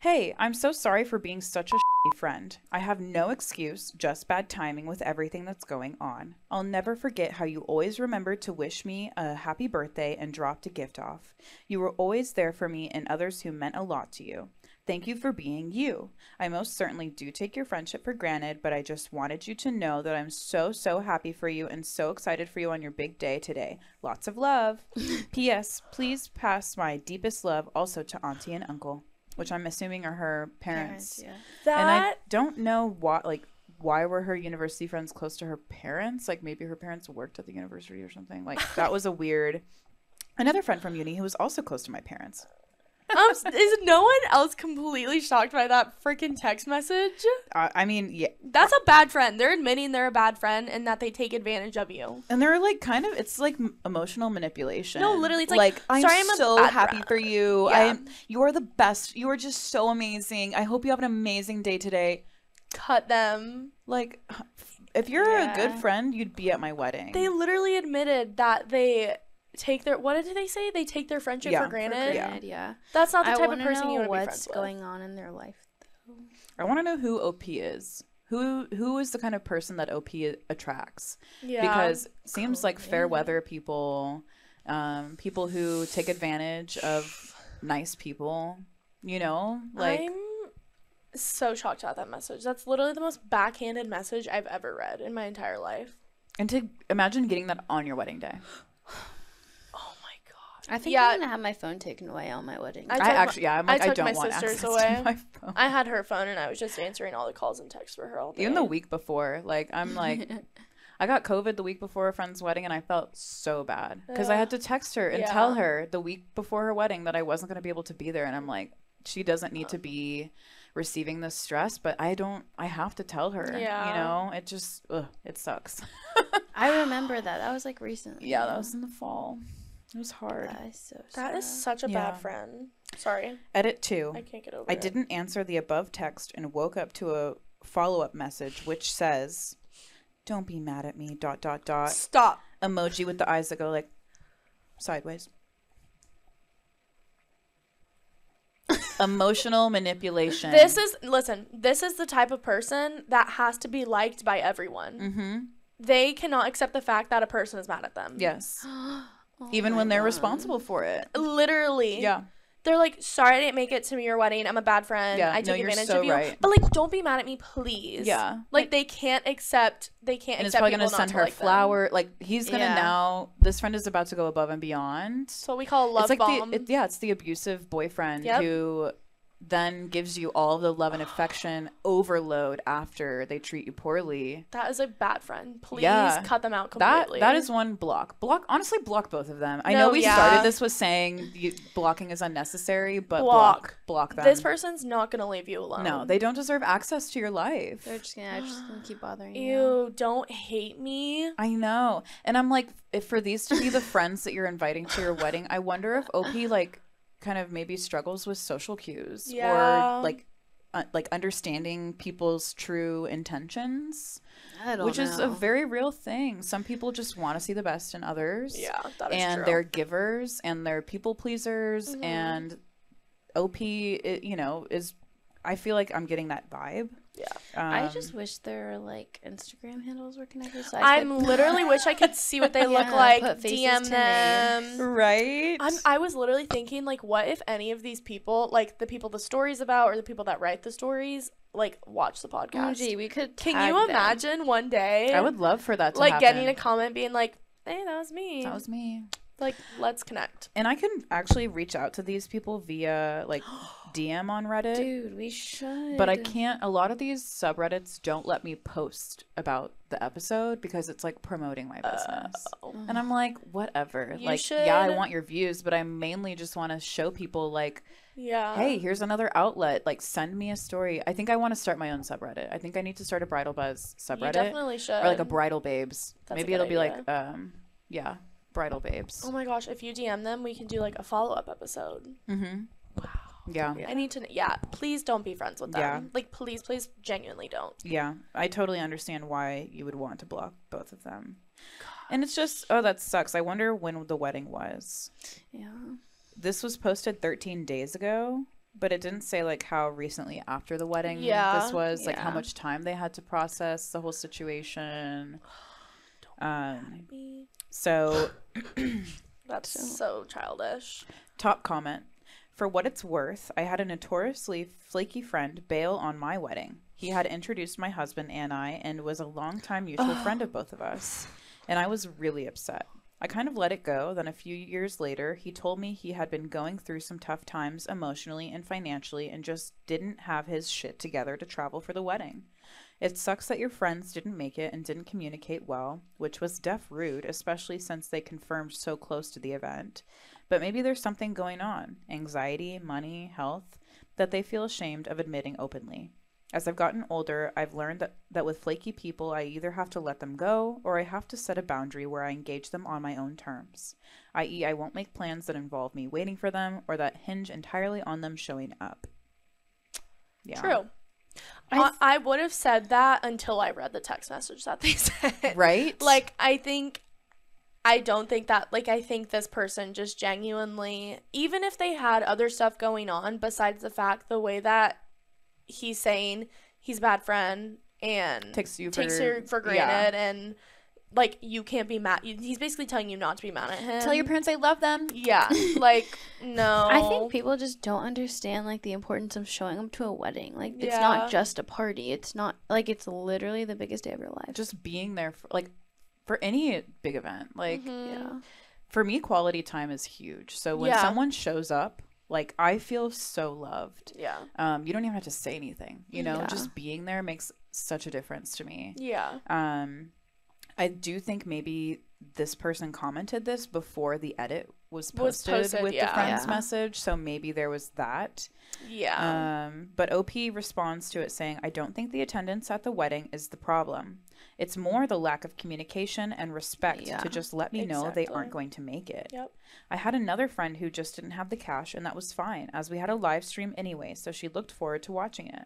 Hey, I'm so sorry for being such a friend. I have no excuse, just bad timing with everything that's going on. I'll never forget how you always remembered to wish me a happy birthday and dropped a gift off. You were always there for me and others who meant a lot to you. Thank you for being you. I most certainly do take your friendship for granted, but I just wanted you to know that I'm so, so happy for you and so excited for you on your big day today. Lots of love. [LAUGHS] P.S. Please pass my deepest love also to Auntie and Uncle, which I'm assuming are her parents. Parents, yeah. that. And I don't know what, like, why were her university friends close to her parents? Like, maybe her parents worked at the university or something. Like, that was a weird. Another friend from uni who was also close to my parents. Um, is no one else completely shocked by that freaking text message? Uh, I mean, yeah, That's a bad friend. They're admitting they're a bad friend and that they take advantage of you. And they're like kind of it's like emotional manipulation. No, literally, it's like, I'm I'm a so happy friend." for you. Yeah. I am you are the best. You are just so amazing. I hope you have an amazing day today. Cut them. Like if you're a good friend, you'd be at my wedding. They literally admitted that they take their what did they say? They take their friendship Yeah, for for granted. Yeah. Granted, yeah. That's not the I type of wanna person you know want to be what's friends with. going on in their life. Though? I want to know who OP is. Who who is the kind of person that OP attracts? Yeah. Because it seems like fair weather people, um, people who take advantage of nice people. You know, like I'm so shocked at that message. That's literally the most backhanded message I've ever read in my entire life. and to imagine getting that on your wedding day. My god. I think Yeah. I'm gonna have my phone taken away on my wedding. I I, actually, yeah, I'm like, I, took don't my want sister's access away. to my [LAUGHS] phone. I had her phone and I was just answering all the calls and texts for her all day. Even the week before, like, I'm like, [LAUGHS] I got COVID the week before a friend's wedding, and I felt so bad because I had to text her and tell her the week before her wedding that I wasn't going to be able to be there, and I'm like, she doesn't need to be receiving this stress, but I don't. I have to tell her. Yeah. you know, it just, ugh, it sucks. I [LAUGHS] remember that. That was like recently. yeah, that was in the fall. It was hard. That is so. That is such a Yeah. bad friend. Sorry. Edit two. I can't get over I it. didn't answer the above text and woke up to a follow up message which says, "Don't be mad at me." Dot dot dot. Stop. Emoji with the eyes that go like sideways. [LAUGHS] Emotional manipulation. This is listen, this is the type of person that has to be liked by everyone. Mm-hmm. They cannot accept the fact that a person is mad at them. Yes. [GASPS] [GASPS] Oh Even when they're God. responsible for it. Literally. Yeah. They're like, sorry I didn't make it to your wedding. I'm a bad friend. Yeah, I no, took you're advantage so of you. right. But like don't be mad at me, please. Yeah. Like they can't accept they can't And it's accept probably people gonna send to her like them. flower. Like he's gonna Yeah. now. This friend is about to go above and beyond. That's what we call a love it's like bomb. the it, yeah, it's the abusive boyfriend Yep. who then gives you all the love and affection overload after they treat you poorly. that is a bad friend. Please Yeah. cut them out completely. That completely. that is one block. Block honestly block both of them. I No, know we yeah. started this with saying you, blocking is unnecessary, but Block. block block them. this person's not gonna leave you alone. no, they don't deserve access to your life. They're just gonna, just gonna keep bothering you. Ew, don't hate me. I know. And I'm like, if for these to be the [LAUGHS] friends that you're inviting to your wedding, I wonder if OP like kind of maybe struggles with social cues Yeah. or like uh, like understanding people's true intentions, which is a very real thing. Some people just want to see the best in others. Yeah, that is and true. they're givers and they're people pleasers Mhm. and OP i- you know is I feel like I'm getting that vibe. Yeah. Um, I just wish their like Instagram handles were connected. So I I'm could- [LAUGHS] literally wish I could see what they look like. put faces DM to them. right. I'm, I was literally thinking, like, what if any of these people, like the people the stories about or the people that write the stories, like watch the podcast? OMG, we could. Can tag you them. imagine one day, I would love for that to like, happen. getting a comment being like, "Hey, that was me." that was me. like, let's connect. And I can actually reach out to these people via like [GASPS] [GASPS] [GASPS] DM on Reddit. Dude, we should. But I can't. A lot of these subreddits don't let me post about the episode because it's like promoting my business. Oh. And I'm like, whatever. You like, yeah, I want your views, but I mainly just want to show people, like, Yeah. hey, here's another outlet. Like, send me a story. I think I want to start my own subreddit. I think I need to start a Bridal Buzz subreddit. you definitely should. or like a Bridal Babes. That's Maybe it'll be like, um, yeah, Bridal Babes. Oh my gosh, if you DM them, we can do like a follow up episode. Mm-hmm. Wow. Yeah. Yeah. I need to. Yeah, please don't be friends with them. Yeah. Like, please, please, genuinely don't. Yeah, I totally understand why you would want to block both of them. And it's just, oh, that sucks. I wonder when the wedding was. Yeah. This was posted 13 days ago, but it didn't say like how recently after the wedding Yeah, this was, like how much time they had to process the whole situation. [GASPS] Um, so [COUGHS] That's So- [COUGHS] so childish. Top comment. For what it's worth, I had a notoriously flaky friend bail on my wedding. He had introduced my husband and I and was a longtime mutual friend of both of us. And I was really upset. I kind of let it go. Then a few years later, he told me he had been going through some tough times emotionally and financially and just didn't have his shit together to travel for the wedding. It sucks that your friends didn't make it and didn't communicate well, which was deaf rude, especially since they confirmed so close to the event. But maybe there's something going on anxiety, money, health that they feel ashamed of admitting openly. As I've gotten older, I've learned that, that with flaky people, I either have to let them go or I have to set a boundary where I engage them on my own terms, i.e., I won't make plans that involve me waiting for them or that hinge entirely on them showing up. Yeah. True. I I, I would have said that until I read the text message that they [LAUGHS] sent. Right? Like, I think, I don't think that, like, I think this person just genuinely, even if they had other stuff going on besides the fact the way that he's saying he's a bad friend and takes you takes for, her for yeah. granted and, like, you can't be mad. He's basically telling you not to be mad at him. Tell your parents I love them. Yeah. Like, [LAUGHS] no. I think people just don't understand like the importance of showing up to a wedding. Like it's Yeah. not just a party. It's not like it's literally the biggest day of your life. Just being there for like for any big event. Like Mhm. yeah. for me quality time is huge. So when Yeah. someone shows up, like I feel so loved. Yeah. Um you don't even have to say anything, you know? Yeah. Just being there makes such a difference to me. Yeah. Um I do think maybe this person commented this before the edit was Was posted, posted, with yeah. the friend's Yeah. message, so maybe there was that. Yeah. Um, but OP responds to it saying, I don't think the attendance at the wedding is the problem. It's more the lack of communication and respect Yeah. to just let me know they aren't going to make it. Yep. I had another friend who just didn't have the cash, and that was fine, as we had a live stream anyway, so she looked forward to watching it.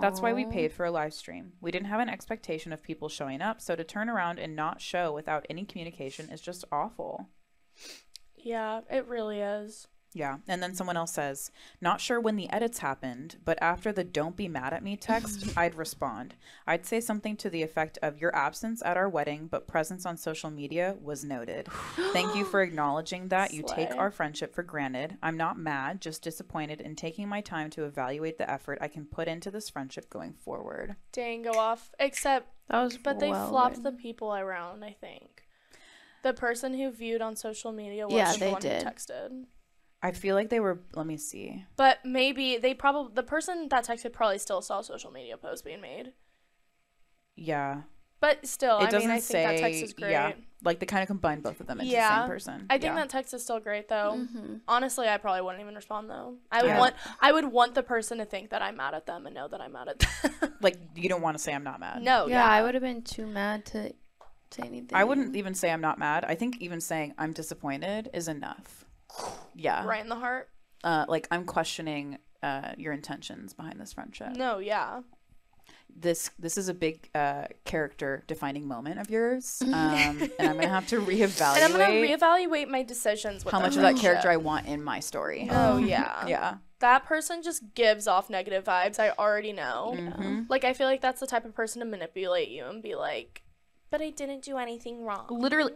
That's why we paid for a live stream. We didn't have an expectation of people showing up, so to turn around and not show without any communication is just awful. Yeah, it really is. Yeah. And then someone mm-hmm. else says, Not sure when the edits happened, but after the don't be mad at me text, [LAUGHS] I'd respond. I'd say something to the effect of your absence at our wedding, but presence on social media was noted. Thank you for [GASPS] acknowledging that. You take our friendship for granted. I'm not mad, just disappointed in taking my time to evaluate the effort I can put into this friendship going forward. Dang, go off. Except, That was but they flopped written. the people around. I think the person who viewed on social media was Yeah, the they one did. who texted. I feel like they were, let me see. But maybe they probably the person that texted probably still saw social media posts being made. Yeah. But still, it I doesn't mean, I say, think that text is great. yeah. Like they kind of combined both of them into the Yeah. same person. I think Yeah. that text is still great though. Mhm. Honestly, I probably wouldn't even respond though. I would Yeah. want I would want the person to think that I'm mad at them and know that I'm mad at them. [LAUGHS] like you don't want to say I'm not mad. no, yeah, yeah, I would have been too mad to say anything. I wouldn't even say I'm not mad. I think even saying I'm disappointed is enough. Yeah. right in the heart. Uh, like I'm questioning uh, your intentions behind this friendship. No, yeah. this this is a big uh, character defining moment of yours, [LAUGHS] um, and I'm gonna have to reevaluate And I'm gonna reevaluate my decisions with how much of that character I want in my story. Oh yeah. [LAUGHS] yeah. That person just gives off negative vibes. I already know. Mhm. Like I feel like that's the type of person to manipulate you and be like, "But I didn't do anything wrong." Literally,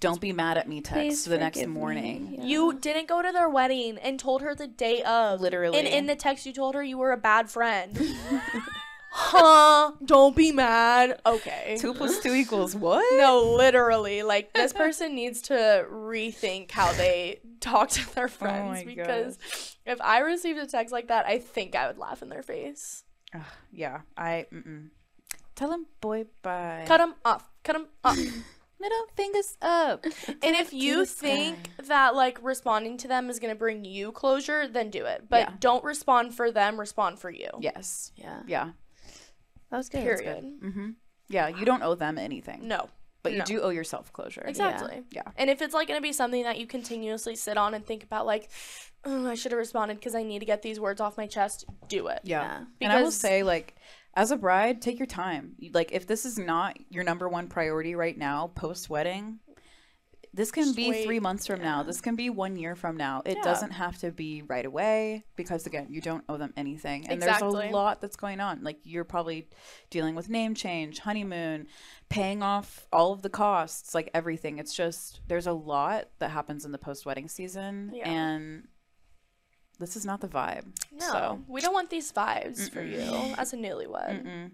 don't be mad at me. Text Please the next morning. Yeah. You didn't go to their wedding and told her the day of. Literally. And in the text, you told her you were a bad friend. [LAUGHS] huh? Don't be mad. Okay. Two plus two equals what? No, literally. Like this person needs to rethink how they talk to their oh friends Oh my because if I received a text like that, I think I would laugh in their face. Ugh, yeah, I mm-mm. tell him boy bye. Cut them off. Cut them off. [LAUGHS] middle fingers up. [LAUGHS] and if you think that like responding to them is going to bring you closure, then do it. But Yeah. don't respond for them, respond for you. yes. Yeah. Yeah. That was good. Period. Mm-hmm. Yeah. You don't owe them anything, No. but you no. do owe yourself closure. Exactly. Yeah. And if it's like going to be something that you continuously sit on and think about, like, oh, I should have responded because I need to get these words off my chest, do it. Yeah. Yeah. and I will say, like, as a bride, take your time. Like, if this is not your number one priority right now, post wedding, this can Just be wait. three months from now. This can be one year from now. It Yeah. doesn't have to be right away because, again, you don't owe them anything. And there's a lot that's going on. Like, you're probably dealing with name change, honeymoon, paying off all of the costs, like everything. It's just, there's a lot that happens in the post wedding season. Yeah. And this is not the vibe. No, So. we don't want these vibes for you as a newlywed. Mm-mm.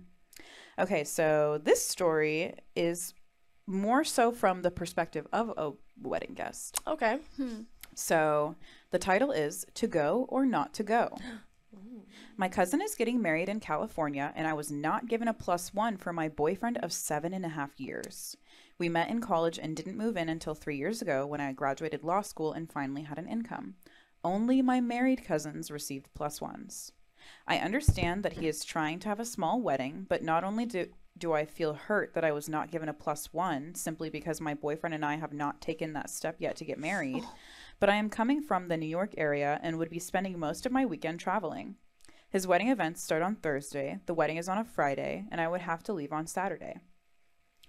Okay, so this story is more so from the perspective of a wedding guest. Okay. Hmm. So the title is To Go or Not to Go. [GASPS] My cousin is getting married in California, and I was not given a plus one for my boyfriend of seven and a half years. We met in college and didn't move in until three years ago when I graduated law school and finally had an income. Only my married cousins received plus ones. I understand that he is trying to have a small wedding, but not only do, do I feel hurt that I was not given a plus one simply because my boyfriend and I have not taken that step yet to get married, but I am coming from the New York area and would be spending most of my weekend traveling. His wedding events start on Thursday, the wedding is on a Friday, and I would have to leave on Saturday.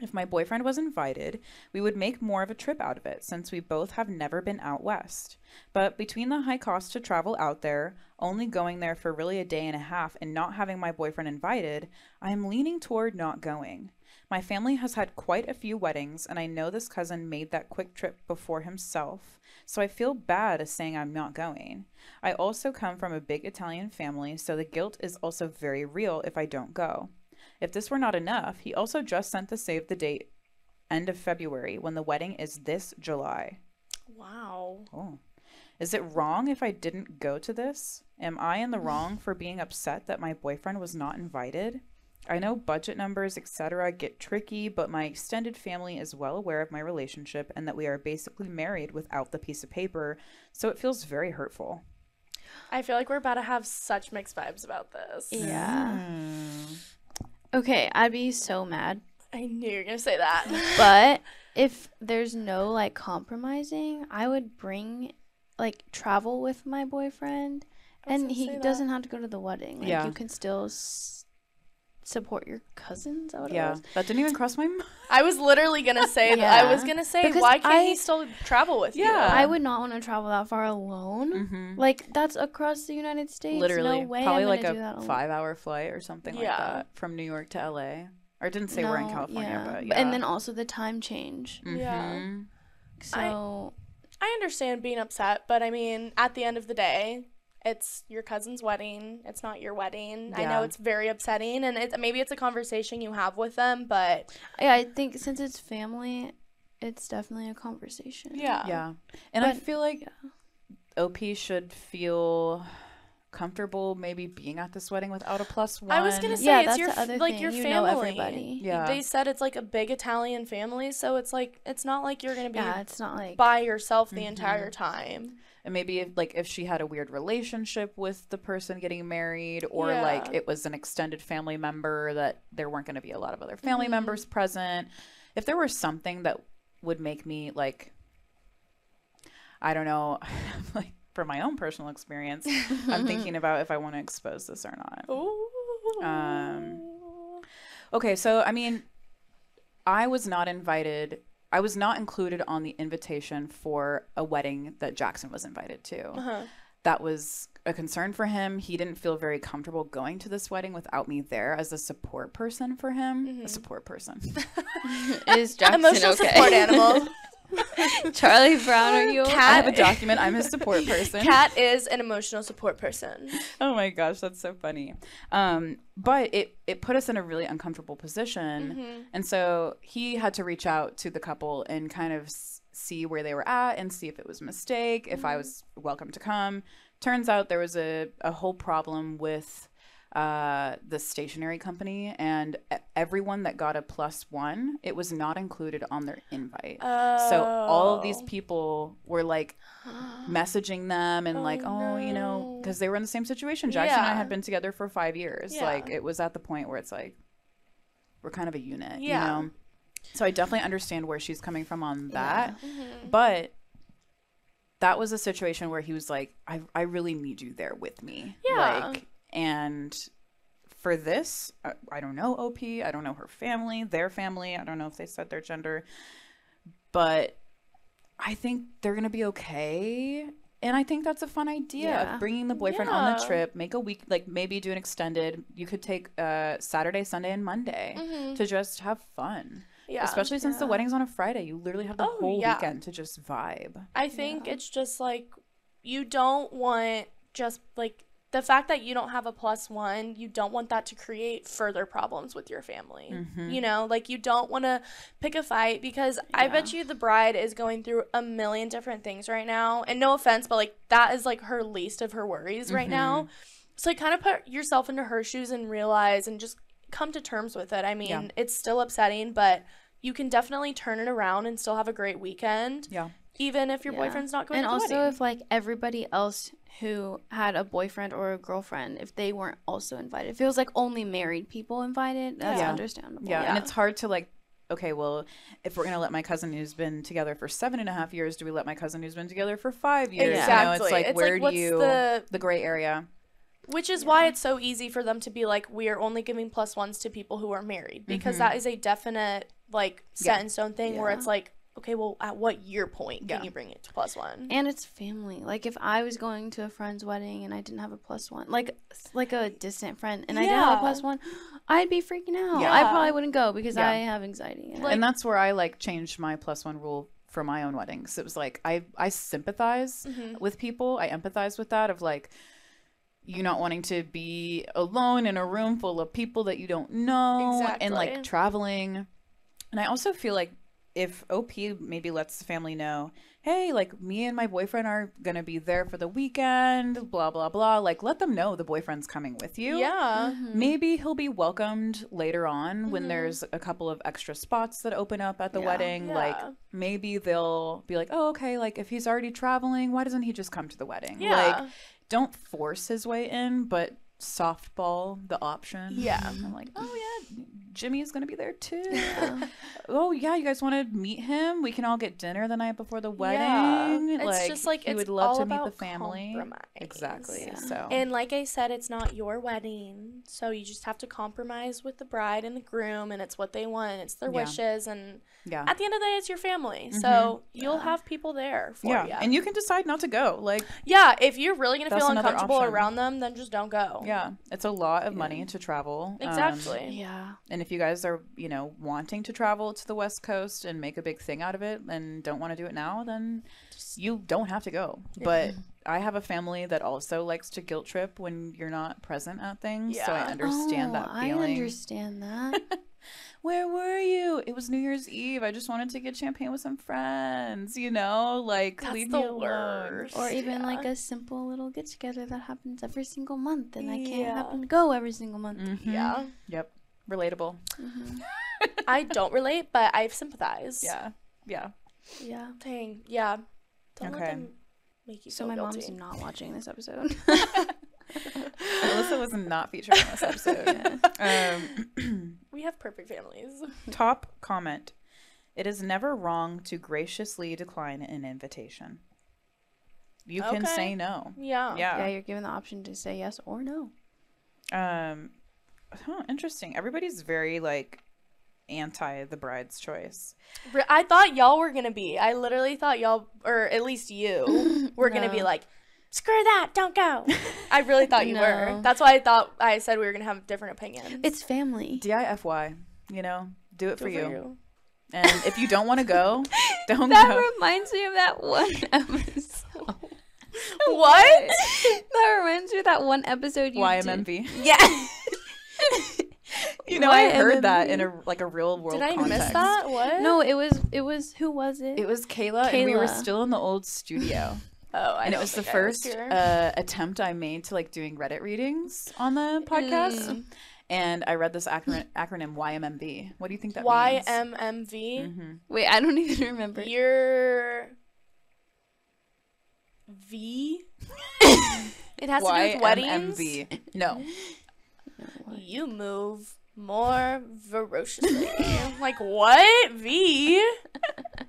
If my boyfriend was invited, we would make more of a trip out of it since we both have never been out west. But between the high cost to travel out there, only going there for really a day and a half, and not having my boyfriend invited, I am leaning toward not going. My family has had quite a few weddings, and I know this cousin made that quick trip before himself, so I feel bad as saying I'm not going. I also come from a big Italian family, so the guilt is also very real if I don't go. If this were not enough, he also just sent the save the date end of February when the wedding is this July. Wow. Oh. Is it wrong if I didn't go to this? Am I in the [SIGHS] wrong for being upset that my boyfriend was not invited? I know budget numbers, etc., get tricky, but my extended family is well aware of my relationship and that we are basically married without the piece of paper, so it feels very hurtful. I feel like we're about to have such mixed vibes about this. Yeah. Hmm. Okay, I'd be so mad. I knew you were going to say that. [LAUGHS] But if there's no like compromising, I would bring like travel with my boyfriend and he doesn't have to go to the wedding. Like Yeah. you can still s- support your cousins. Is that what Yeah, was? that didn't even cross my mind. [LAUGHS] I was literally going to say that. I was going to say, Because why can't I- he still travel with you? Yeah. I would not want to travel that far alone. Mm-hmm. Like that's across the United States. Literally, no way probably I'm like gonna do that a five-hour flight or something like Yeah. that from New York to LA. Or it didn't say we're in California, but But- yeah. And then also the time change. Yeah. Mhm. So I understand being upset, but I mean, at the end of the day, it's your cousin's wedding. It's not your wedding. I know it's very upsetting, and it, maybe it's a conversation you have with them, but yeah, I think since it's family, it's definitely a conversation. yeah. Yeah. And I feel like OP should feel comfortable maybe being at this wedding without a plus one. I was gonna say Yeah, it's that's your other like thing. your You family. know everybody. Yeah. They said it's like a big Italian family, so it's like it's not like you're gonna be Yeah, it's not like by yourself the Mhm. entire time. And maybe if like if she had a weird relationship with the person getting married or Yeah. like it was an extended family member that there weren't going to be a lot of other family Mhm. members present. If there was something that would make me like I don't know, [LAUGHS] like from my own personal experience, I'm [LAUGHS] thinking about if I want to expose this or not. Ooh. Um, Okay, so I mean, I was not invited. I was not included on the invitation for a wedding that Jackson was invited to. Uh-huh. That was a concern for him. He didn't feel very comfortable going to this wedding without me there as a support person for him. Mm-hmm. A support person. [LAUGHS] Is [LAUGHS] Jackson Emotional okay? support animal. [LAUGHS] [LAUGHS] Charlie Brown, are you? I have a document. I'm his support person. Cat is an emotional support person. oh my gosh, that's so funny. Um, but it it put us in a really uncomfortable position, and so he had to reach out to the couple and kind of s- see where they were at and see if it was a mistake, if I was welcome to come. Turns out there was a a whole problem with uh the stationery company and everyone that got a plus one it was not included on their invite so all of these Oh. people were like messaging them and Oh, like oh you know because they were in the same situation jackson and i had been together for five years Yeah. like it was at the point where it's like we're kind of a unit Yeah. you know so i definitely understand where she's coming from on that Mm-hmm. but that was a situation where he was like i, I really need you there with me Yeah. like and for this I, I don't know op i don't know her family their family i don't know if they said their gender but I think they're gonna be okay. And I think that's a fun idea Yeah. of bringing the boyfriend on the trip, make a week, like maybe do an extended. You could take uh, Saturday, Sunday, and Monday to just have fun. Mm-hmm. Yeah. Especially since the wedding's on a Friday, you literally have the Oh, whole yeah. weekend to just vibe. I think it's just like you don't want just like the fact that you don't have a plus one, you don't want that to create further problems with your family. Mm-hmm. You know, like you don't want to pick a fight because I bet you the bride is going through a million different things right now. And no offense, but like that is like her least of her worries right now. Mm-hmm. So like kind of put yourself into her shoes and realize and just come to terms with it. I mean, Yeah. it's still upsetting, but you can definitely turn it around and still have a great weekend Yeah. Even if your Yeah. boyfriend's not going and to also wedding. if like everybody else who had a boyfriend or a girlfriend if they weren't also invited if it was like only married people invited that's Yeah. understandable Yeah. Yeah. And it's hard to like, okay, well, if we're going to let my cousin who's been together for seven and a half years, do we let my cousin who's been together for five years? You know, Exactly. it's like, It's where like, do you, the- the gray area? Which is why it's so easy for them to be like, we are only giving plus ones to people who are married because that is a definite, like, set Mm-hmm. Yeah. in stone thing where it's like, okay, well, at what year point can Yeah. you bring it to plus one? and it's family like if i was going to a friend's wedding and i didn't have a plus one like like a distant friend and i didn't have a plus one i'd be freaking out Yeah. i probably wouldn't go because Yeah. i have anxiety and Like- and that's where I like changed my plus one rule for my own weddings. It was like I I sympathize Mm-hmm. with people. I empathize with that of like you not wanting to be alone in a room full of people that you don't know and like traveling. And I also feel like if OP maybe lets the family know, hey, like me and my boyfriend are gonna be there for the weekend, blah blah blah. Like let them know the boyfriend's coming with you. Yeah. Mm-hmm. Maybe he'll be welcomed later on when mm-hmm. there's a couple of extra spots that open up at the Yeah. wedding. Like maybe they'll be like, "Oh, okay, like if he's already traveling, why doesn't he just come to the wedding?" Yeah. Like don't force his way in, but softball the option. Yeah. I'm like, "Oh yeah, Jimmy's to be there too." [LAUGHS] oh yeah, you guys want to meet him? We can all get dinner the night before the wedding. It's like just like he it's would love to meet the family. compromise. Exactly. Yeah. So And like I said, it's not your wedding. So you just have to compromise with the bride and the groom, and it's what they want. It's their Yeah. wishes. And yeah. at the end of the day, it's your family. So you'll Yeah. have people there for yeah, you. and you can decide not to go. Like, yeah, if you're really going to feel uncomfortable option. around them, then just don't go. yeah, it's a lot of money to travel. um, Exactly. yeah and if you guys are, you know, wanting to travel to the West Coast and make a big thing out of it and don't want to do it now, then you don't have to go. But I have a family that also likes to guilt trip when you're not present at things. So I understand oh, that i understand that [LAUGHS] Where were you? It was New Year's Eve. I just wanted to get champagne with some friends, you know? Like, That's leave the me alone. or even Yeah. like a simple little get together that happens every single month and i can't Yeah. happen to go every single month Mhm. Yeah. Yep. Relatable. I don't relate, but I sympathize. Yeah. Yeah. yeah Dang. Yeah. Don't let them make you so feel my guilty. mom's not watching this episode [LAUGHS] [LAUGHS] [LAUGHS] Alyssa was not featured in this episode. [LAUGHS] um, We have perfect families. [LAUGHS] top comment. It is never wrong to graciously decline an invitation. You can Okay. say no. Yeah. yeah Yeah. you're given the option to say yes or no Um, huh, interesting. Everybody's very like anti the bride's choice. I thought y'all were gonna be. I literally thought y'all, or at least you, were gonna be like, screw that, don't go. [LAUGHS] I really thought you were. That's why I thought I said we were gonna have different opinions. It's family. DIFY, you know, do it Good for you. And if you don't want to go, [LAUGHS] don't That go. That reminds me of that one episode. [LAUGHS] What? that reminds me of that one episode you did. YMMV. Yeah. You know, I heard that in a like a real world Did I context. miss that? What? No, it was it was who was it? It was Kayla, and we were still in the old studio. Oh, I and it was the first uh, attempt I made to like doing Reddit readings on the podcast. Mm. And I read this acronym, acronym YMMV. What do you think that YMMV. means? Mhm. Wait, I don't [LAUGHS] even remember. You're V. it has to do with weddings. YMMV. No. You move more ferociously. [LAUGHS] like what? V.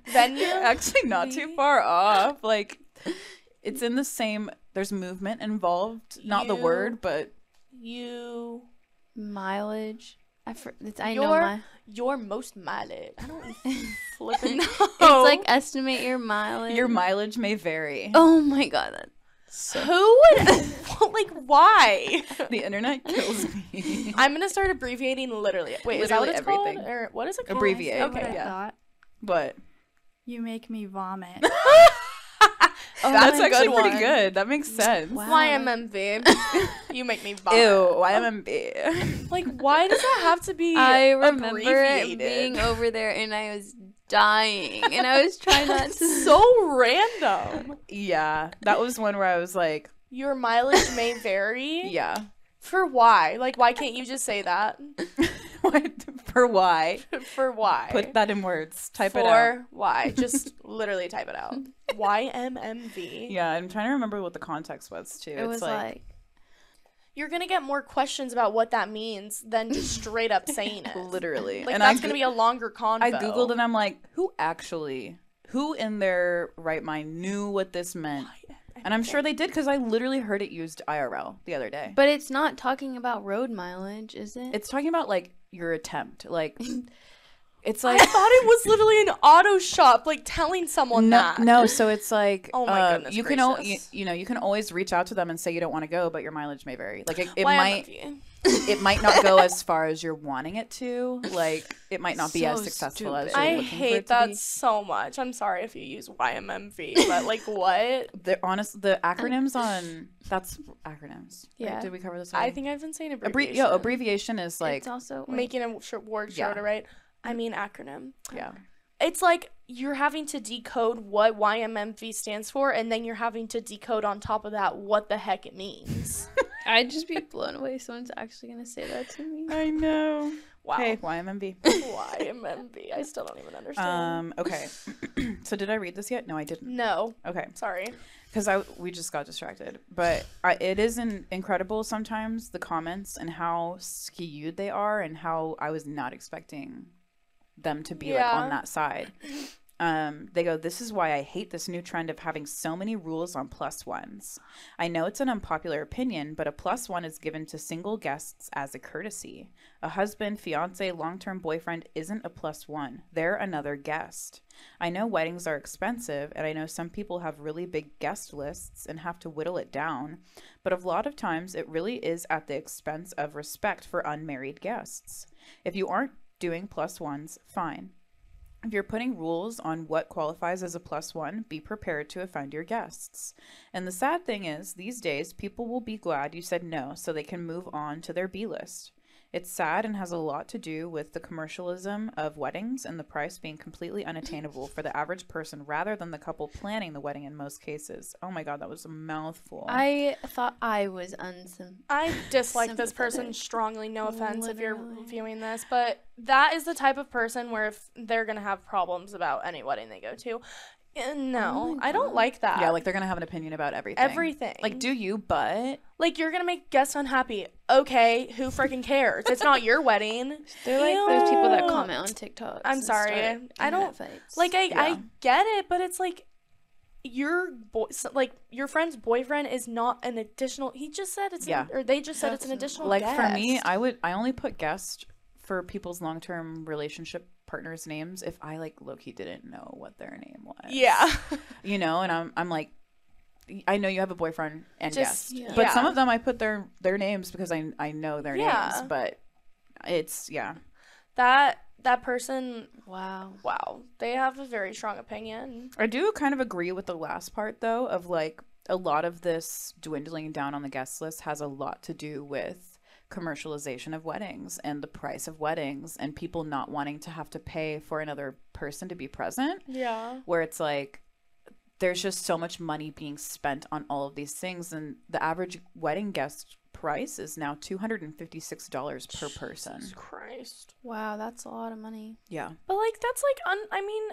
Venue. Actually, not too far off. Like, it's in the same. There's movement involved, not the word, but You. Mileage. I for, it's, I Your know my. your most mileage. I don't [LAUGHS] flipping know. It's like estimate your mileage. your mileage may vary. Oh my god, that who would [LAUGHS] [LAUGHS] like why? The internet kills me. I'm gonna start abbreviating literally. Wait, is that what Literally it's called? Or what is it called? Abbreviate. Okay. I yeah. thought. But You make me vomit. Oh, that's a actually good pretty one. good. That makes sense. Wow. YMMV. [LAUGHS] you make me vomit. Ew, YMMV. Like, why does that have to be [LAUGHS] I remember abbreviated? being over there and I was dying and I was trying not to. [LAUGHS] so random. yeah, that was one where I was like, Your mileage may vary. yeah. For why? Like, why can't you just say that? What for why? [LAUGHS] For why? Put that in words. Type For it out. For why? [LAUGHS] Just literally type it out. YMMV. Yeah, I'm trying to remember what the context was too. It it's was like, You're gonna get more questions about what that means than just straight up [LAUGHS] saying it. literally. Like and that's I gonna be a longer convo. I googled and I'm like, who actually, who in their right mind knew what this meant? And I'm sure they did because I literally heard it used IRL the other day. but it's not talking about road mileage, is it? It's talking about like your attempt. Like [LAUGHS] it's like I thought it was literally an auto shop, like telling someone no, that. no, so it's like Oh my uh, goodness you can al- you, you know you can always reach out to them and say you don't want to go, but your mileage may vary. Like it, it YMMV. might it might not go as far as you're wanting it to. Like it might not be as So successful as you're I looking for it hate to that be. so much. I'm sorry if you use YMMV, but like what? [LAUGHS] The honest the acronyms on that's acronyms. right? Yeah. Did we cover this? I think I've been saying Abbrevi- abbreviation. yo, abbreviation is like it's also wait, making a sh- word Yeah. shorter, right? I mean acronym. yeah. It's like you're having to decode what YMMV stands for, and then you're having to decode on top of that what the heck it means. [LAUGHS] I'd just be blown away. Someone's actually gonna say that to me. I know. Wow. Hey, YMMV. [LAUGHS] YMMV. I still don't even understand. um. Okay. [CLEARS THROAT] so did I read this yet? No, I didn't. no, Okay. sorry. because I we just got distracted. But I, it is an, incredible sometimes the comments and how skewed they are, and how I was not expecting them to be like on that side. Um, they go, This is why I hate this new trend of having so many rules on plus ones. I know it's an unpopular opinion, but a plus one is given to single guests as a courtesy. A husband, fiance, long term boyfriend isn't a plus one, they're another guest. I know weddings are expensive, and I know some people have really big guest lists and have to whittle it down, but a lot of times it really is at the expense of respect for unmarried guests. If you aren't doing plus ones, fine. If you're putting rules on what qualifies as a plus one, be prepared to offend your guests. And the sad thing is, these days, people will be glad you said no so they can move on to their B list. It's sad and has a lot to do with the commercialism of weddings and the price being completely unattainable for the average person rather than the couple planning the wedding in most cases. Oh my god, that was a mouthful. I thought I was unsym. I dislike this person strongly. No offense if you're viewing this, but that is the type of person where if they're gonna have problems about any wedding they go to, eh, no, Oh I don't like that. yeah, like they're gonna have an opinion about everything. everything. Like, do you? But like you're gonna make guests unhappy. Okay, who freaking cares? It's not your wedding. [LAUGHS] They're like those people that comment on TikTok. I'm sorry. I don't-. Like I, I get it, but it's like your boy, like your friend's boyfriend, is not an additional. He just said it's Yeah. an, or they just said it's an additional. like for me. I would I only put guest for people's long term relationship partners' names if I like Loki didn't know what their name was. yeah, [LAUGHS] You know, and I'm I'm like I know you have a boyfriend and Just- guest. yeah. But some of them I put their their names because I I know their Yeah. names. But it's yeah. that that person. Wow. Wow, they have a very strong opinion. I do kind of agree with the last part though of like a lot of this dwindling down on the guest list has a lot to do with commercialization of weddings and the price of weddings and people not wanting to have to pay for another person to be present Yeah, where it's like there's just so much money being spent on all of these things and the average wedding guest price is now $256 per person. Jesus Christ. Wow, that's a lot of money. Yeah. But like that's like un- I mean,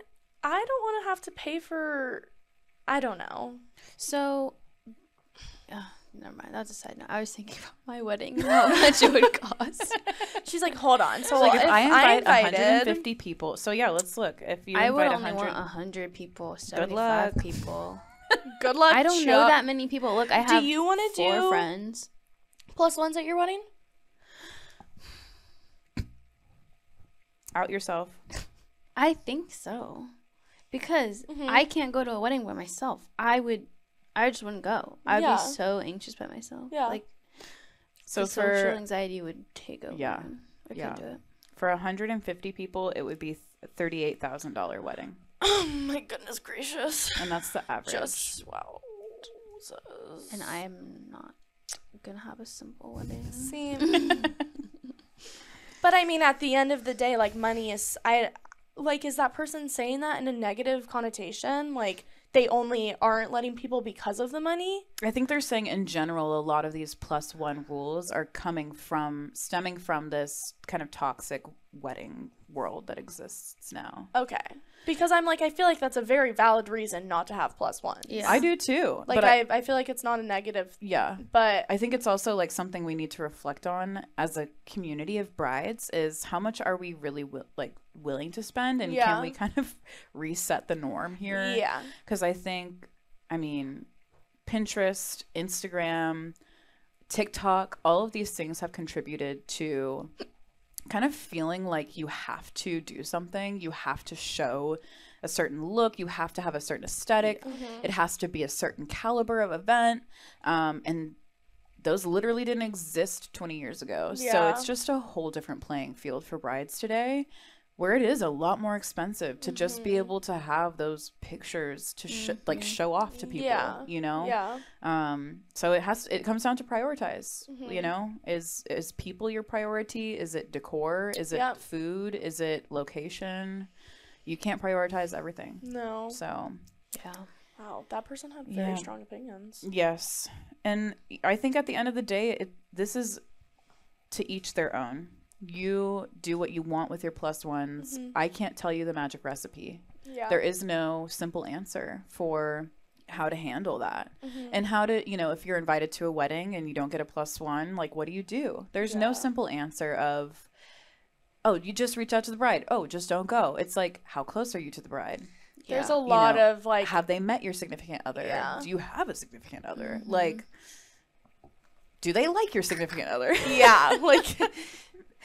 I don't want to have to pay for I don't know. So, uh, never mind. That's a side note. I was thinking [LAUGHS] about my wedding, how [LAUGHS] much it would cost. She's like, "Hold on." So like if, I invite invited 150 people. So yeah, let's look. If you I would only 100 want hundred people, luck. seventy-five people. [LAUGHS] Good luck. I don't know that many people. Look, I have. Do you want to four do friends. plus ones at your wedding? [SIGHS] out yourself. I think so, because Mhm. I can't go to a wedding by myself. I would, I just wouldn't go. I'd Yeah. be so anxious by myself. Yeah. like So the social anxiety would take over. Yeah. I Yeah. couldn't do it. for 150 people, it would be $38,000 wedding. Oh [LAUGHS] my goodness gracious! And that's the average. Just wow. Jesus. And I am not gonna have a simple wedding. See. [LAUGHS] but I mean, at the end of the day, like money is I like is that person saying that in a negative connotation? Like they only aren't letting people because of the money? I think they're saying in general a lot of these plus one rules are coming from stemming from this kind of toxic wedding world that exists now. Okay. Because I'm like I feel like that's a very valid reason not to have plus one. Yeah. I do too. Like I, I, I feel like it's not a negative, yeah. but I think it's also like something we need to reflect on as a community of brides is how much are we really wi- like willing to spend and Yeah. can we kind of [LAUGHS] reset the norm here? yeah. because I think, I mean, Pinterest, Instagram, TikTok, all of these things have contributed to kind of feeling like you have to do something. You have to show a certain look. You have to have a certain esthetic It has to be a certain caliber of event. Um, and those literally didn't exist 20 years ago. So it's just a whole different playing field for brides today where it is a lot more expensive to just be able to have those pictures to sh- like show off to people, Yeah. you know? Yeah. Um, so it has it comes down to prioritize. Mm-hmm. You know, is is people your priority? Is it decor? Is it Yep. food? Is it location? You can't prioritize everything. No. So Yeah. Wow, that person had very Yeah. strong opinions. yes, and I think at the end of the day, it, this is to each their own. You do what you want with your plus ones. Mm-hmm. I can't tell you the magic recipe. Yeah. there is no simple answer for how to handle that. Mm-hmm. And how to you know if you're invited to a wedding and you don't get a plus one like what do you do? There's no simple answer of oh you just reach out to the bride. Oh just don't go. It's like how close are you to the bride? There's Yeah. a You lot know, of like have they met your significant other? Yeah. do you have a significant other? Mm-hmm. Like do they like your significant other? Yeah, [LAUGHS] like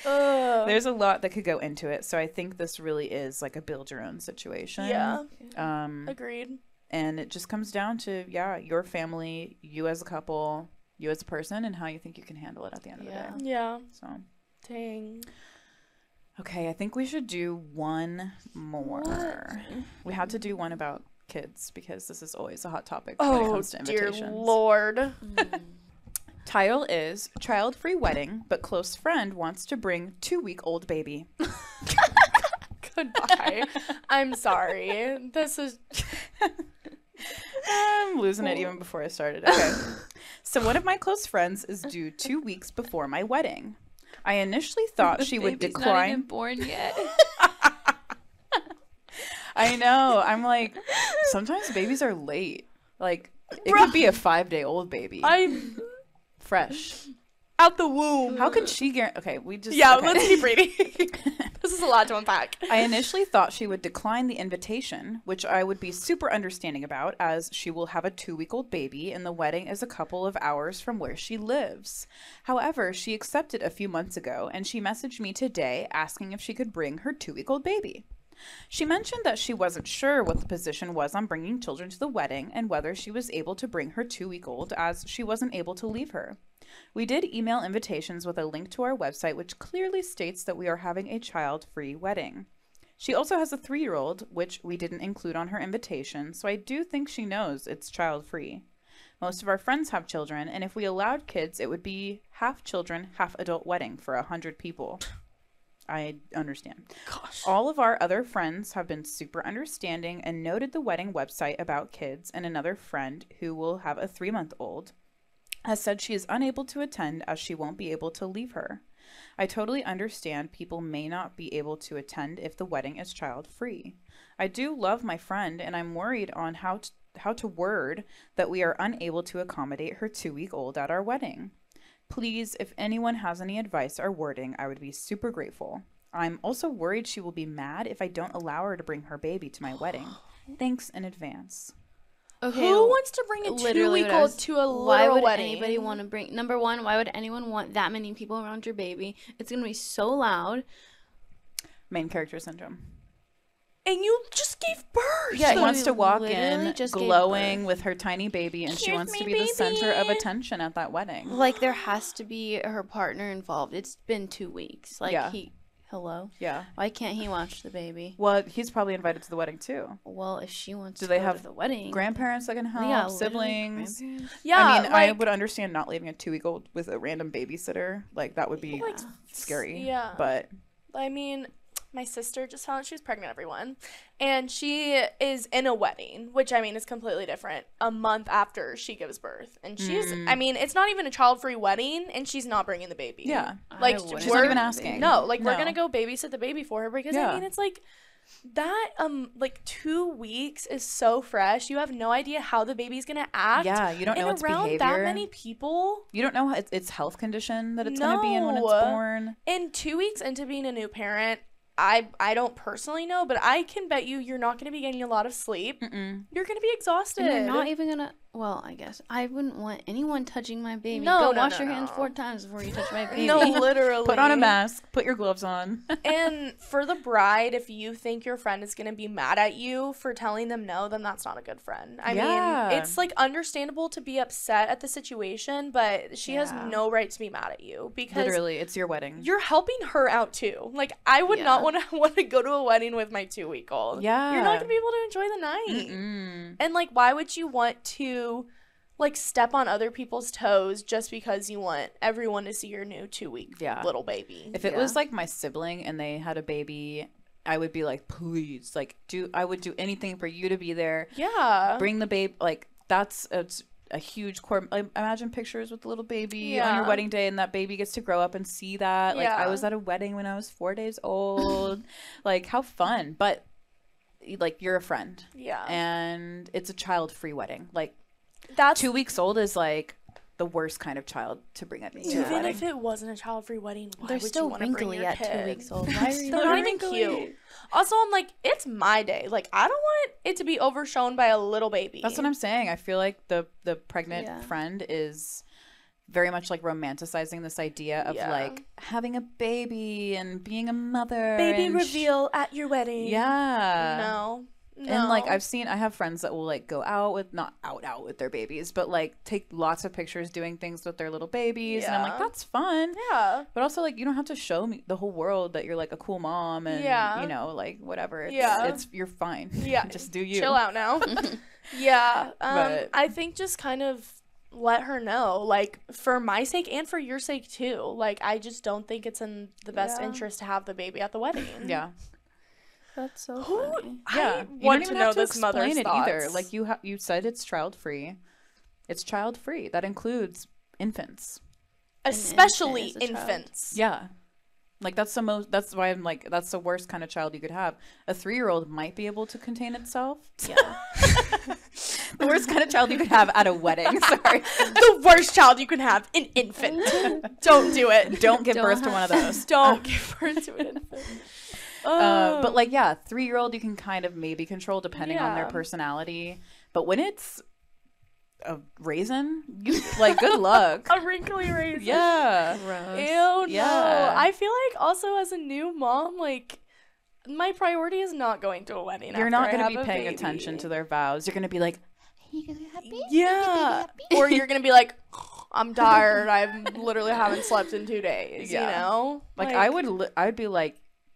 there's a lot that could go into it so i think this really is like a build your own situation yeah, um agreed. and it just comes down to yeah your family you as a couple you as a person and how you think you can handle it at the end Yeah. of the day Yeah. so Dang. okay i think we should do one more we had to do one about kids because this is always a hot topic when it Oh comes to dear lord. Title is child-free wedding but close friend wants to bring two-week-old baby [LAUGHS] Goodbye. I'm sorry. This is [LAUGHS] I'm losing it even before I started. Okay. [LAUGHS] so one of my close friends is due two weeks before my wedding. I initially thought she would Baby's Not decline. even born yet. I know. I'm like, sometimes babies are late. Like, it could be a five day old baby. I Fresh. [LAUGHS] out the womb. How can she guarantee? Okay, we just Yeah, okay. let's keep reading. [LAUGHS] this is a lot to unpack. I initially thought she would decline the invitation, which I would be super understanding about, as she will have a two week old baby and the wedding is a couple of hours from where she lives. However, she accepted a few months ago and she messaged me today asking if she could bring her two week old baby. She mentioned that she wasn't sure what the position was on bringing children to the wedding and whether she was able to bring her two week old as she wasn't able to leave her. We did email invitations with a link to our website, which clearly states that we are having a child free wedding. She also has a three year old, which we didn't include on her invitation, so I do think she knows it's child free. Most of our friends have children, and if we allowed kids, it would be half children, half adult wedding for a hundred people. [LAUGHS] I understand. Gosh. All of our other friends have been super understanding and noted the wedding website about kids, and another friend who will have a three month old has said she is unable to attend as she won't be able to leave her. I totally understand people may not be able to attend if the wedding is child free. I do love my friend and I'm worried on how to, how to word that we are unable to accommodate her 2 week old at our wedding. Please, if anyone has any advice or wording, I would be super grateful. I'm also worried she will be mad if I don't allow her to bring her baby to my [GASPS] wedding. Thanks in advance. Okay. Who wants to bring a two literally week what I old was- to a Why little would wedding? anybody want to bring? Number one, why would anyone want that many people around your baby? It's gonna be so loud. Main character syndrome. And you just gave birth. Yeah, So she wants to walk in just glowing with her tiny baby, and she wants to my be the center of attention at that wedding. Like there has to be her partner involved. It's been two weeks. Like Yeah. he, hello. Yeah. Why can't he watch the baby? Well, he's probably invited to the wedding too. Well, if she wants Do to they go have to the wedding, Grandparents that can help, yeah, siblings. Yeah, I mean, I would understand not leaving a two-week-old with a random babysitter. Like that would be Like, scary. yeah. But I mean, my sister just found out she was pregnant, everyone. And she is in a wedding, which I mean is completely different, a month after she gives birth. And she's, Mm. I mean, it's not even a child free wedding, and she's not bringing the baby. yeah, Like, She's not we're- even asking. No, like, we're going to go babysit the baby for her because, Yeah. I mean, it's like, that um like two weeks is so fresh you have no idea how the baby's gonna act yeah, you don't know and its around behavior. that many people You don't know how it's, its health condition that it's going to be in when it's born. in two weeks into being a new parent i i don't personally know but i can bet you you're not going to be getting a lot of sleep Mm-mm. you're going to be exhausted And you're not even gonna. Well, I guess I wouldn't want anyone touching my baby. No, Go no, wash no, your hands four times before you touch my [LAUGHS] baby. no literally Put on a mask. Put your gloves on. [LAUGHS] and for the bride if you think your friend is going to be mad at you for telling them no then that's not a good friend i Yeah. mean it's like understandable to be upset at the situation but she has no right to be mad at you because Literally, it's your wedding. you're helping her out too. Like I would not want to want to go to a wedding with my two week old. Yeah. you're not gonna be able to enjoy the night. Mm-mm. And like, why would you want to like step on other people's toes just because you want everyone to see your new two week Yeah. little baby? If it Yeah. was like my sibling and they had a baby, I would be like, please, like, do I would do anything for you to be there. yeah, Bring the baby. Like, that's it's a huge core. Like, imagine pictures with the little baby on your wedding day, and that baby gets to grow up and see that. Like, I was at a wedding when I was four days old. [LAUGHS] like, how fun! But like, you're a friend, yeah. and it's a child-free wedding. Like, That's two weeks old is like the worst kind of child to bring at to a even wedding. if it wasn't a child free wedding. Why They're would still you wanna bring wrinkly your at two weeks old. [LAUGHS] Why are you They're not not even cute. Also, I'm like, it's my day. Like, I don't want it to be overshown by a little baby. That's what I'm saying. I feel like the the pregnant Yeah. friend is very much like romanticizing this idea of Yeah. like having a baby and being a mother. baby and sh- reveal at your wedding. yeah. No. No. And like I've seen I have friends that will like go out with not out out with their babies, but like take lots of pictures doing things with their little babies and I'm like that's fun. Yeah. But also like you don't have to show me the whole world that you're like a cool mom and Yeah. you know like whatever. It's, Yeah. it's you're fine. [LAUGHS] Yeah. Just do you. Chill out now. [LAUGHS] [LAUGHS] yeah. Um, But- I think just kind of let her know, like, for my sake and for your sake too. Like, I just don't think it's in the best Yeah. interest to have the baby at the wedding. Yeah. That's so Who? funny. Yeah, I you don't want even to know have to this explain mother's it thoughts. either. Like you, ha- you said, it's child free. It's child free. That includes infants. especially infant is child. infants. Yeah, Like that's the most. That's why I'm like that's the worst kind of child you could have. A three year old might be able to contain itself. Yeah. [LAUGHS] The worst kind of child you could have at a wedding. [LAUGHS] Sorry, the worst child you can have, an infant. [LAUGHS] Don't do it. don't give Don't birth to one of those. Don't give birth to an infant. Uh, Oh. but like yeah, three year old you can kind of maybe control depending on their personality. But when it's a raisin, you [LAUGHS] like good luck. a wrinkly raisin. yeah. Ew, no. Yeah. I feel like also as a new mom, like my priority is not going to a wedding. You're not going to be paying baby. attention to their vows. You're going to be like, Yeah. or you're gonna be like, I'm tired. I literally haven't slept in two days. Yeah. You know. like, I would, li- I would be like,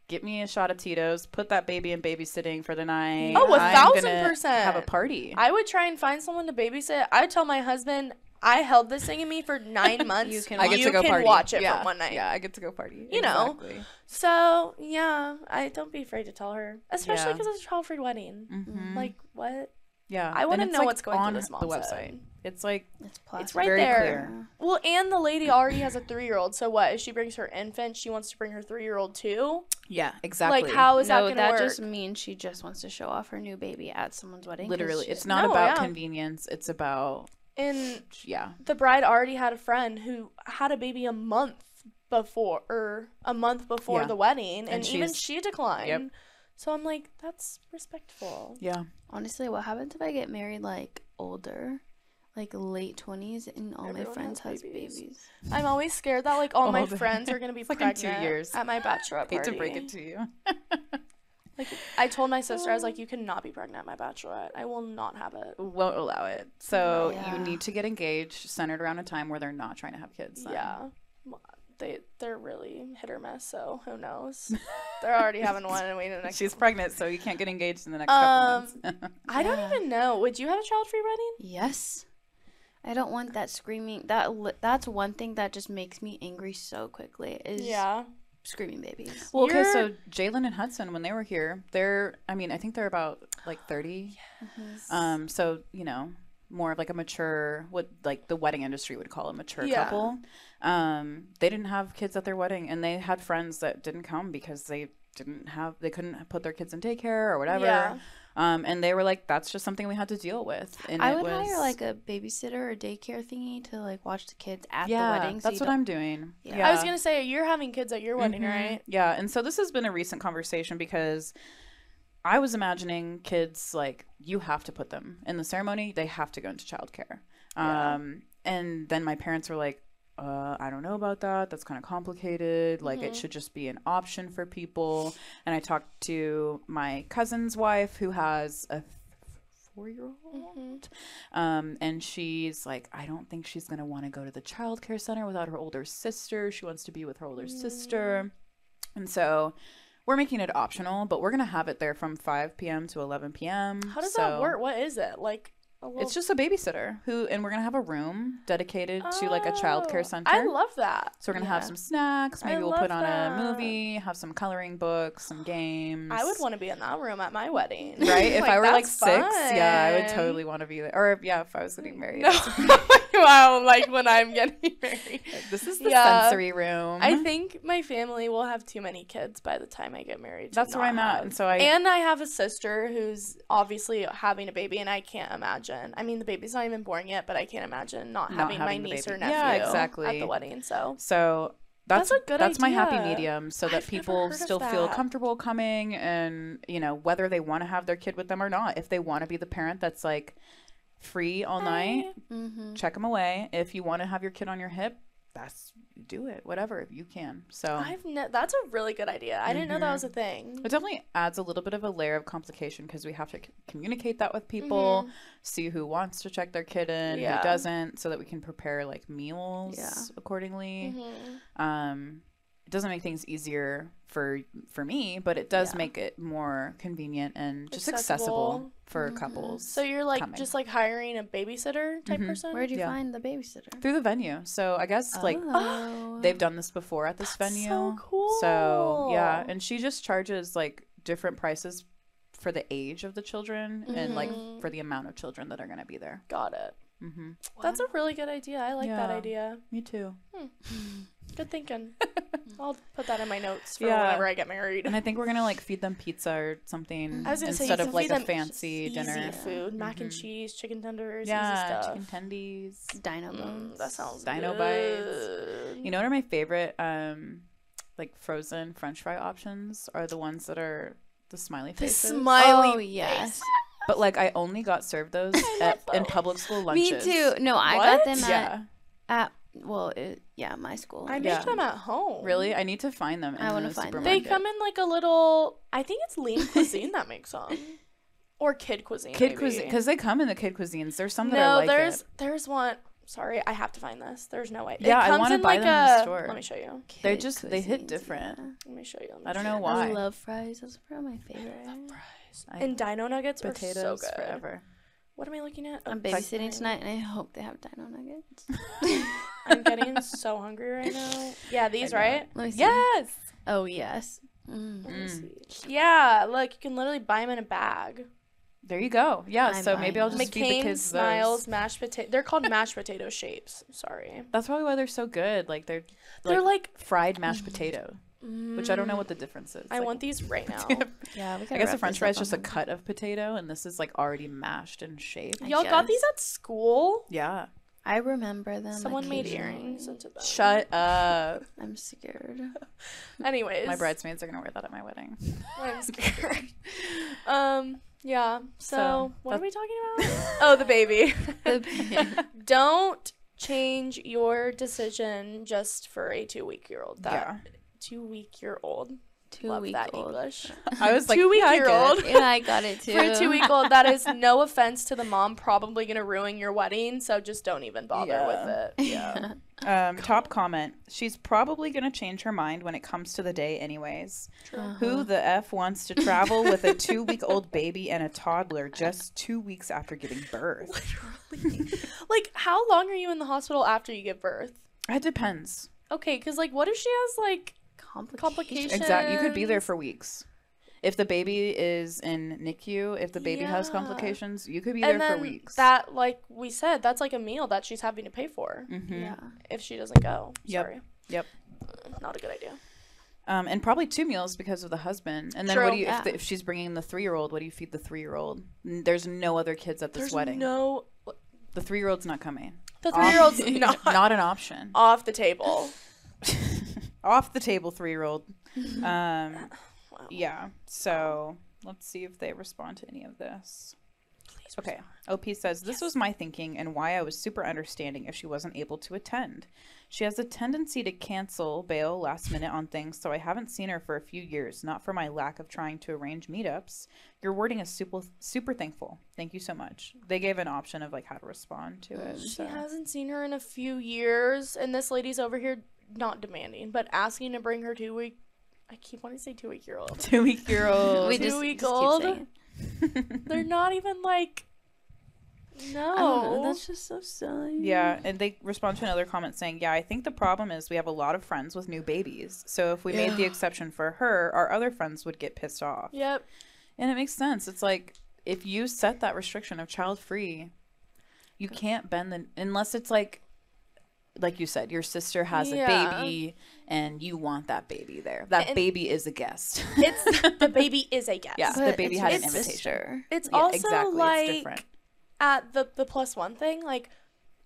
get me a shot of Tito's, put that baby in babysitting for the night. Oh, a I'm thousand gonna percent. Have a party. I would try and find someone to babysit. I would tell my husband, I held this thing in me for [LAUGHS] nine months. You can I get you to go can party. watch it yeah. from one night. Yeah, I get to go party. You know. So yeah, I don't be afraid to tell her, especially Yeah. because it's a child-free wedding. Mhm. Like what? yeah, I wanna know like, what's going through on this the mom's website. head. It's like It's plastic. It's right very there. clear. Well, and the lady already has a three-year-old. So what? If she brings her infant, she wants to bring her three-year-old too. Yeah, exactly. Like how is no, that gonna work? that work? just means she just wants to show off her new baby at someone's wedding. Literally, she- it's not No, about yeah. convenience. It's about And yeah. the bride already had a friend who had a baby a month before or a month before Yeah. the wedding and, And even she declined Yep. so i'm like that's respectful Yeah. honestly, what happens if I get married like older, like late twenties, and all Everyone my friends has has babies. babies? i'm always scared that like all my Older. friends are going [LAUGHS] to be It's like pregnant two years. at my bachelorette party I Hate to break it to you. [LAUGHS] like i told my sister i was like you cannot be pregnant at my bachelorette i will not have it Won't allow it. So Yeah. you need to get engaged, centered around a time where they're not trying to have kids. then. yeah they they're really hit or miss so who knows they're already having one and waiting the [LAUGHS] next She's pregnant, so you can't get engaged in the next Um, couple months. i don't Yeah. even know would you have a child-free wedding Yes. I don't want that screaming. That li- that's one thing that just makes me angry so quickly. Is yeah screaming babies. well, okay, so Jalen and Hudson, when they were here, they're, I mean, I think they're about like 30. Yes. Um, so, you know, more of like a mature, what like the wedding industry would call a mature Yeah. couple. Um, they didn't have kids at their wedding and they had friends that didn't come because they didn't have, they couldn't put their kids in daycare or whatever. Yeah. Um, and they were like, that's just something we had to deal with. And I it would was, hire like a babysitter or daycare thingy to like watch the kids at yeah, the wedding. so that's you what don't- I'm doing. Yeah. Yeah. I was gonna say you're having kids at your wedding, Mhm. right? Yeah, and so this has been a recent conversation because I was imagining kids like you have to put them in the ceremony; they have to go into childcare. Yeah. Um, and then my parents were like, uh, "I don't know about that. That's kind of complicated. Like, it Mhm. should just be an option for people." And I talked to my cousin's wife, who has a four-year-old. Mm-hmm. Um, and she's like, I don't think she's gonna want to go to the childcare center without her older sister. She wants to be with her older sister, and so we're making it optional, but we're gonna have it there from 5 p.m. to 11 p.m. How does So that work? What is it like? Oh, a little... It's just a babysitter who, and we're gonna have a room dedicated to like a Oh, childcare center. I love that. so we're gonna have some snacks. I Maybe we'll love put on that. a movie, have some coloring books, some [GASPS] games. I would want to be in that room at my wedding. Right? [LAUGHS] If I were like six, yeah, I would totally want to be there. Or yeah, if I was getting married. [LAUGHS] No. Wow, like when I'm [LAUGHS] getting married. This is the Yeah. sensory room. I think my family will have too many kids by the time I get married. That's where I'm at. And so I And I have a sister who's obviously having a baby, and I can't imagine. I mean, the baby's not even born yet, but I can't imagine not, Not having, my having the niece or nephew Yeah, at the wedding. So so that's That's a good that's my happy medium so that I've never people still feel comfortable coming and you know whether they want to have their kid with them or not. If they want to be the parent that's like free all night, Mm-hmm. check them away. If you want to have your kid on your hip, that's do it. Whatever you can. So I've ne- that's a really good idea. I didn't know that was a thing. It definitely adds a little bit of a layer of complication because we have to c- communicate that with people, Mhm. see who wants to check their kid in, Yeah. who doesn't, so that we can prepare like meals Yeah. accordingly. Mhm. Um, it doesn't make things easier for for me, but it does Yeah. make it more convenient and just accessible, Accessible. for Mhm. couples. So you're like coming. just like hiring a babysitter type Mhm. person. Where'd you Yeah. find the babysitter? through the venue. So I guess like oh. they've done this before at this That's venue. so cool. So yeah, and she just charges like different prices for the age of the children and like Mhm. for the amount of children that are gonna be there. got it. hmm That's a really good idea. I like that idea. Me too. [LAUGHS] Good thinking. [LAUGHS] I'll put that in my notes for Yeah. whenever I get married. And I think we're gonna like [LAUGHS] feed them pizza or something I was gonna say instead of can like feed a them fancy easy dinner. food, mac and Mhm. cheese, chicken tenders, Yeah, easy stuff. chicken tendies. Dino Mm, bones. that sounds Dino good. You know what are my favorite um like frozen French fry options are the ones that are the smiley the faces. smiley. Oh yes. but like I only got served those [LAUGHS] at, in public school lunches. Me lunches. too. No, I What? got them at, Yeah. at well, it, yeah, my school. I make Yeah. them at home. Really? I need to find them in I wanna the find them. They supermarket. come in like a little. I think it's lean [LAUGHS] cuisine that makes them, or kid cuisine. kid maybe. cuisine because they come in the kid cuisines. There's some that no, I like there's it. there's one. Sorry, I have to find this. There's no way. Yeah, I it comes wanna buy like them in the store. Let me show you. They're Kid just- they hit cuisines, different. yeah. Let me show you. Let me I don't show know you. why. I love fries. Those are probably my favorite. I- And dino nuggets potatoes are so good. forever. What am I looking at? Oh, I'm Oh, babysitting tonight, and I hope they have Dino Nuggets. [LAUGHS] [LAUGHS] I'm getting [LAUGHS] so hungry right now. Yeah, these right? Let me see. Yes. Oh yes. Mm. Let me Mm. see. Yeah, look, you can literally buy them in a bag. There you go. Yeah. I'm so maybe I'll buying just feed the McCain kids Smiles those. mashed potato. They're called [LAUGHS] mashed potato shapes. Sorry. That's probably why they're so good. Like they're They're like. fried mashed potato, which I don't know what the difference is. I Like, want these right [LAUGHS] now. Yeah, we I guess a French this fry is just a cut of potato, and this is like already mashed and shaped. Y'all got these at school? Yeah. I remember them. Someone made earrings into them. Shut up. [LAUGHS] I'm scared. [LAUGHS] Anyways, My bridesmaids are gonna wear that at my wedding. [LAUGHS] I'm scared. um. Yeah. So, So, what are we talking about? oh, the baby. The- baby. Don't change your decision just for a two week year old. That Yeah. two week year old. Two Love week that old. English. [LAUGHS] I was like, Two week yeah, year old. [LAUGHS] Yeah, I got it too. For a two week old, that is [LAUGHS] no offense to the mom, probably gonna ruin your wedding. So just don't even bother Yeah. with it. Yeah. Um, top comment. She's probably gonna change her mind when it comes to the day, anyways. Uh-huh. Who the f wants to travel with a two-week-old baby and a toddler just two weeks after giving birth? Literally. like, how long are you in the hospital after you give birth? It depends. Okay, because like, what if she has like Complications. complications? Exactly. You could be there for weeks. If the baby is in NICU, if the baby has complications, you could be there and then for weeks. that, like we said, that's like a meal that she's having to pay for Mhm. Yeah. if she doesn't go. Yep. Sorry. Yep. Not a good idea. Um, and probably two meals because of the husband. And then True. what do you Yeah. if, the, if she's bringing the three-year-old? What do you feed the three-year-old? There's no other kids at this There's wedding. no. the three-year-old's not coming. The three year old's [LAUGHS] not not an option. off the table. [LAUGHS] Off the table, three-year-old. [LAUGHS] Um, Wow. yeah. So let's see if they respond to any of this. Please Okay. OP says, This was my thinking and why I was super understanding if she wasn't able to attend. She has a tendency to cancel, bail last minute on things, so I haven't seen her for a few years, not for my lack of trying to arrange meetups. Your wording is super, super thankful. Thank you so much. They gave an option of like how to respond to it. She so. hasn't seen her in a few years, and this lady's over here not demanding, but asking to bring her two week. I keep wanting to say two week year old. Two week year [LAUGHS] old. We Two just, week just old? [LAUGHS] They're not even like. No. I don't know. That's just so silly. Yeah, and they respond to another comment saying, "Yeah, I think the problem is we have a lot of friends with new babies. So if we made the exception for her, our other friends would get pissed off." Yep. And it makes sense. It's like if you set that restriction of child free, you can't bend the unless it's like like you said, your sister has Yeah. a baby and you want that baby there. That And- baby is a guest. It's the [LAUGHS] baby is a guest. Yeah. the baby it's had an invitation. sister. It's Yeah, also exactly. like it's different. at the the plus one thing, like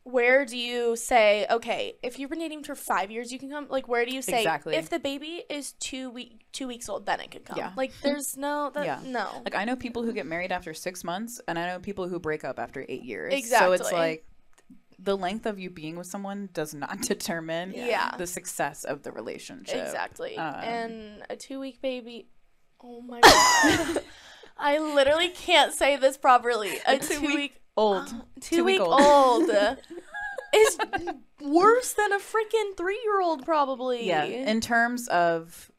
where do you say, okay, if you've been dating for five years, you can come? Like, where do you say, Exactly. if the baby is two week two weeks old, then it could come? Yeah. Like, there's no, that, Yeah. no. Like I know people who get married after six months, and I know people who break up after eight years. exactly So it's like the length of you being with someone does not [LAUGHS] determine Yeah. the success of the relationship. Exactly. Um, and a two week baby. Oh my god. [LAUGHS] I literally can't say this properly. A two week Old. two week week old. old [LAUGHS] is worse than a freaking three year old probably. Yeah. In terms of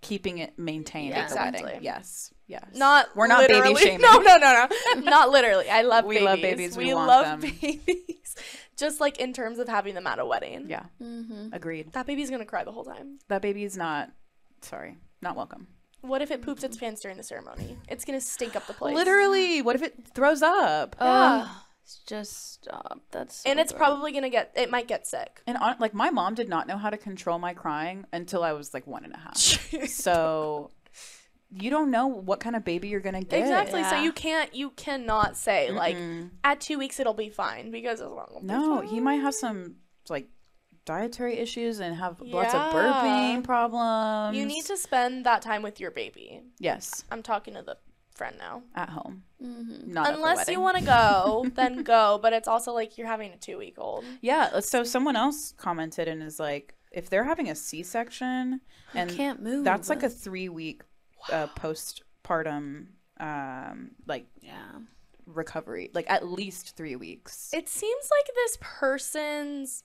keeping it maintained Yeah. wedding. Exactly. Yes. Yes. Not We're not baby literally. [LAUGHS] shaming. No, no, no, no. [LAUGHS] Not literally. I love babies. We babies. love babies. We want love them. babies. [LAUGHS] Just like in terms of having them at a wedding. Yeah. Mm-hmm. Agreed. That baby's gonna cry the whole time. That baby's not. Sorry. Not welcome. What if it poops its pants during the ceremony? It's gonna stink up the place. Literally. What if it throws up? Yeah. Just stop. That's so and it's gross. probably gonna get. It might get sick. And on, like my mom did not know how to control my crying until I was like one and a half. so you don't know what kind of baby you're gonna get. Exactly. So you can't. You cannot say like Mm-mm. at two weeks it'll be fine because it's not. gonna No, he might have some like dietary issues and have lots of Yeah. burping problems. You need to spend that time with your baby. yes I'm talking to the friend now. at home, Mm-hmm. not at the Unless you want to go, [LAUGHS] then go. But it's also like you're having a two week old. Yeah. uh, So someone else commented and is like, if they're having a C-section and can't move. that's like a three-week uh, postpartum um like yeah. recovery, like at least three weeks. It seems like this person's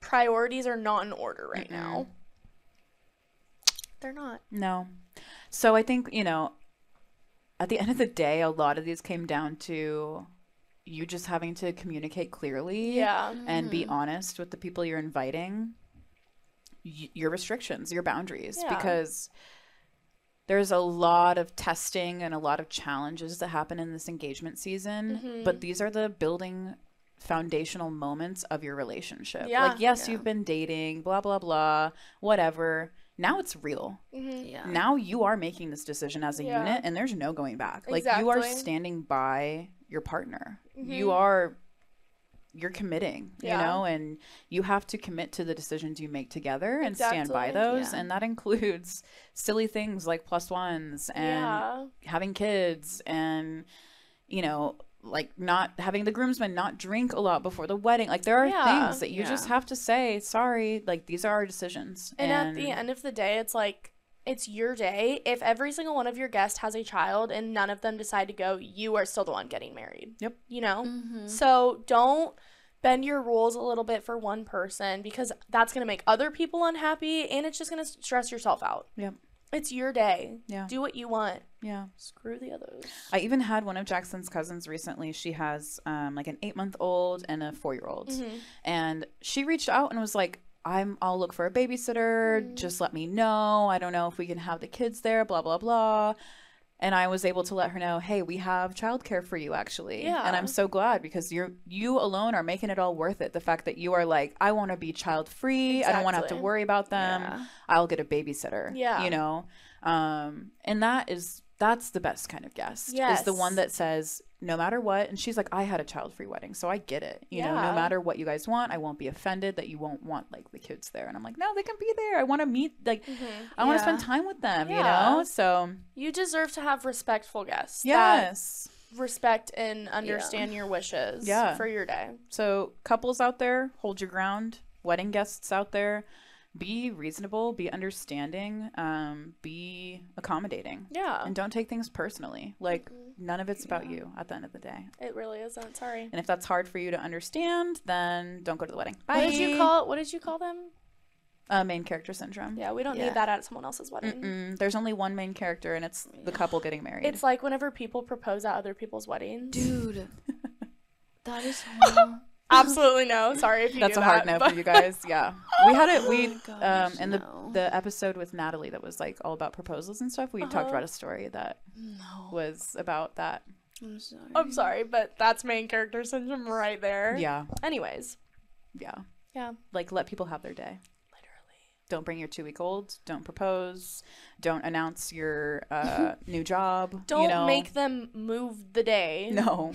priorities are not in order right now. They're not. No. So I think, you know, at the end of the day, a lot of these came down to you just having to communicate clearly Yeah. and be honest with the people you're inviting, y- your restrictions, your boundaries, Yeah. because there's a lot of testing and a lot of challenges that happen in this engagement season, Mm-hmm. but these are the building foundational moments of your relationship. Yeah. like yes, Yeah. you've been dating, blah blah blah, whatever. Now it's real Yeah. now you are making this decision as a Yeah. unit and there's no going back Exactly. like you are standing by your partner you Mhm. are you're committing Yeah. you know and you have to commit to the decisions you make together and stand by those Yeah. and that includes silly things like plus ones and yeah. having kids and you know like not having the groomsmen not drink a lot before the wedding like there are things that you just have to say sorry like these are our decisions And, at the end of the day, it's like it's your day. If every single one of your guests has a child and none of them decide to go, you are still the one getting married. Yep. You know? Mhm. So don't bend your rules a little bit for one person because that's going to make other people unhappy and it's just going to stress yourself out. Yep. It's your day. Yeah. Do what you want. yeah Screw the others. I even had one of Jackson's cousins recently. She has um, like an eight month old and a four year old. Mhm. And she reached out and was like, I'm, I'll look for a babysitter. Mm. Just let me know. I don't know if we can have the kids there, blah, blah, blah. And I was able to let her know, hey, we have childcare for you actually. Yeah. And I'm so glad because you're you alone are making it all worth it. The fact that you are like, I want to be child free. I don't want to have to worry about them. Yeah. I'll get a babysitter. Yeah. You know? Um, and that is that's the best kind of guest. Is the one that says, no matter what, and she's like, I had a child free wedding, so I get it. You know, no matter what you guys want, I won't be offended that you won't want like the kids there. And I'm like, no, they can be there. I want to meet like mm-hmm. I want to spend time with them, you know? So You deserve to have respectful guests. yes. respect and understand your wishes Yeah. for your day. So couples out there, hold your ground. Wedding guests out there, be reasonable, be understanding, um, be accommodating. Yeah. And don't take things personally. Like none of it's about you at the end of the day. It really isn't. Sorry. And if that's hard for you to understand, then don't go to the wedding. Bye. What did you call what did you call them? uh, main character syndrome? Yeah, we don't Yeah. need that at someone else's wedding. Mm-mm. There's only one main character, and it's the couple getting married. It's like whenever people propose at other people's weddings. Dude. [LAUGHS] that is horrible. Absolutely no. Sorry if you That's a hard that, no but- for you guys. [LAUGHS] Yeah, we had it. We Oh my um gosh, in the no. the episode with Natalie that was like all about proposals and stuff. We talked Uh-huh. about a story that No. was about that. I'm sorry. I'm sorry, but that's main character syndrome right there. Yeah, Anyways. yeah. Yeah. Like let people have their day. Literally. Don't bring your two week old. Don't propose. Don't announce your uh, [LAUGHS] new job. Don't you know? make them move the day no.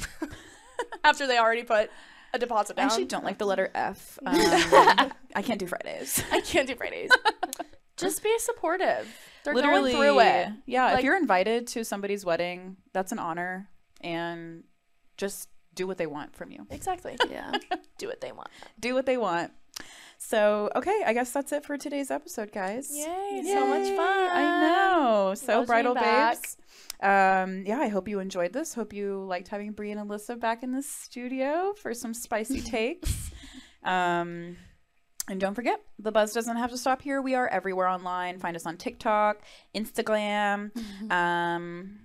[LAUGHS] after they already put a deposit I actually don't like the letter F. [LAUGHS] Um, I can't do Fridays. I can't do Fridays. [LAUGHS] Just be supportive. They're Literally, going through it. Yeah, if you're invited to somebody's wedding, that's an honor, and just do what they want from you. Exactly. [LAUGHS] Yeah. Do what they want. Do what they want. So, okay, I guess that's it for today's episode, guys. Yay, so much fun. I know. So, bridal babes. Um, yeah, I hope you enjoyed this. Hope you liked having Bri and Alyssa back in the studio for some spicy [LAUGHS] takes. Um, and don't forget, the buzz doesn't have to stop here. We are everywhere online. Find us on TikTok, Instagram, um,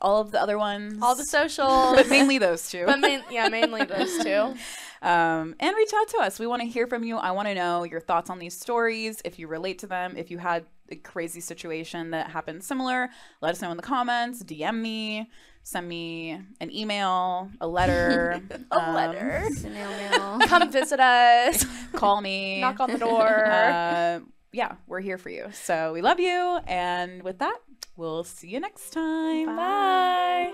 all of the other ones. All the socials. but mainly those two. but main, yeah, mainly [LAUGHS] those two. Um, and reach out to us. We want to hear from you. I want to know your thoughts on these stories. If you relate to them, if you had crazy situation that happened similar, let us know in the comments. DM me. send me an email, a letter, [LAUGHS] A um, letter. Snail mail. [LAUGHS] Come visit us. [LAUGHS] call me, Knock on the door. Uh, yeah, we're here for you. So we love you. And with that, we'll see you next time. Bye.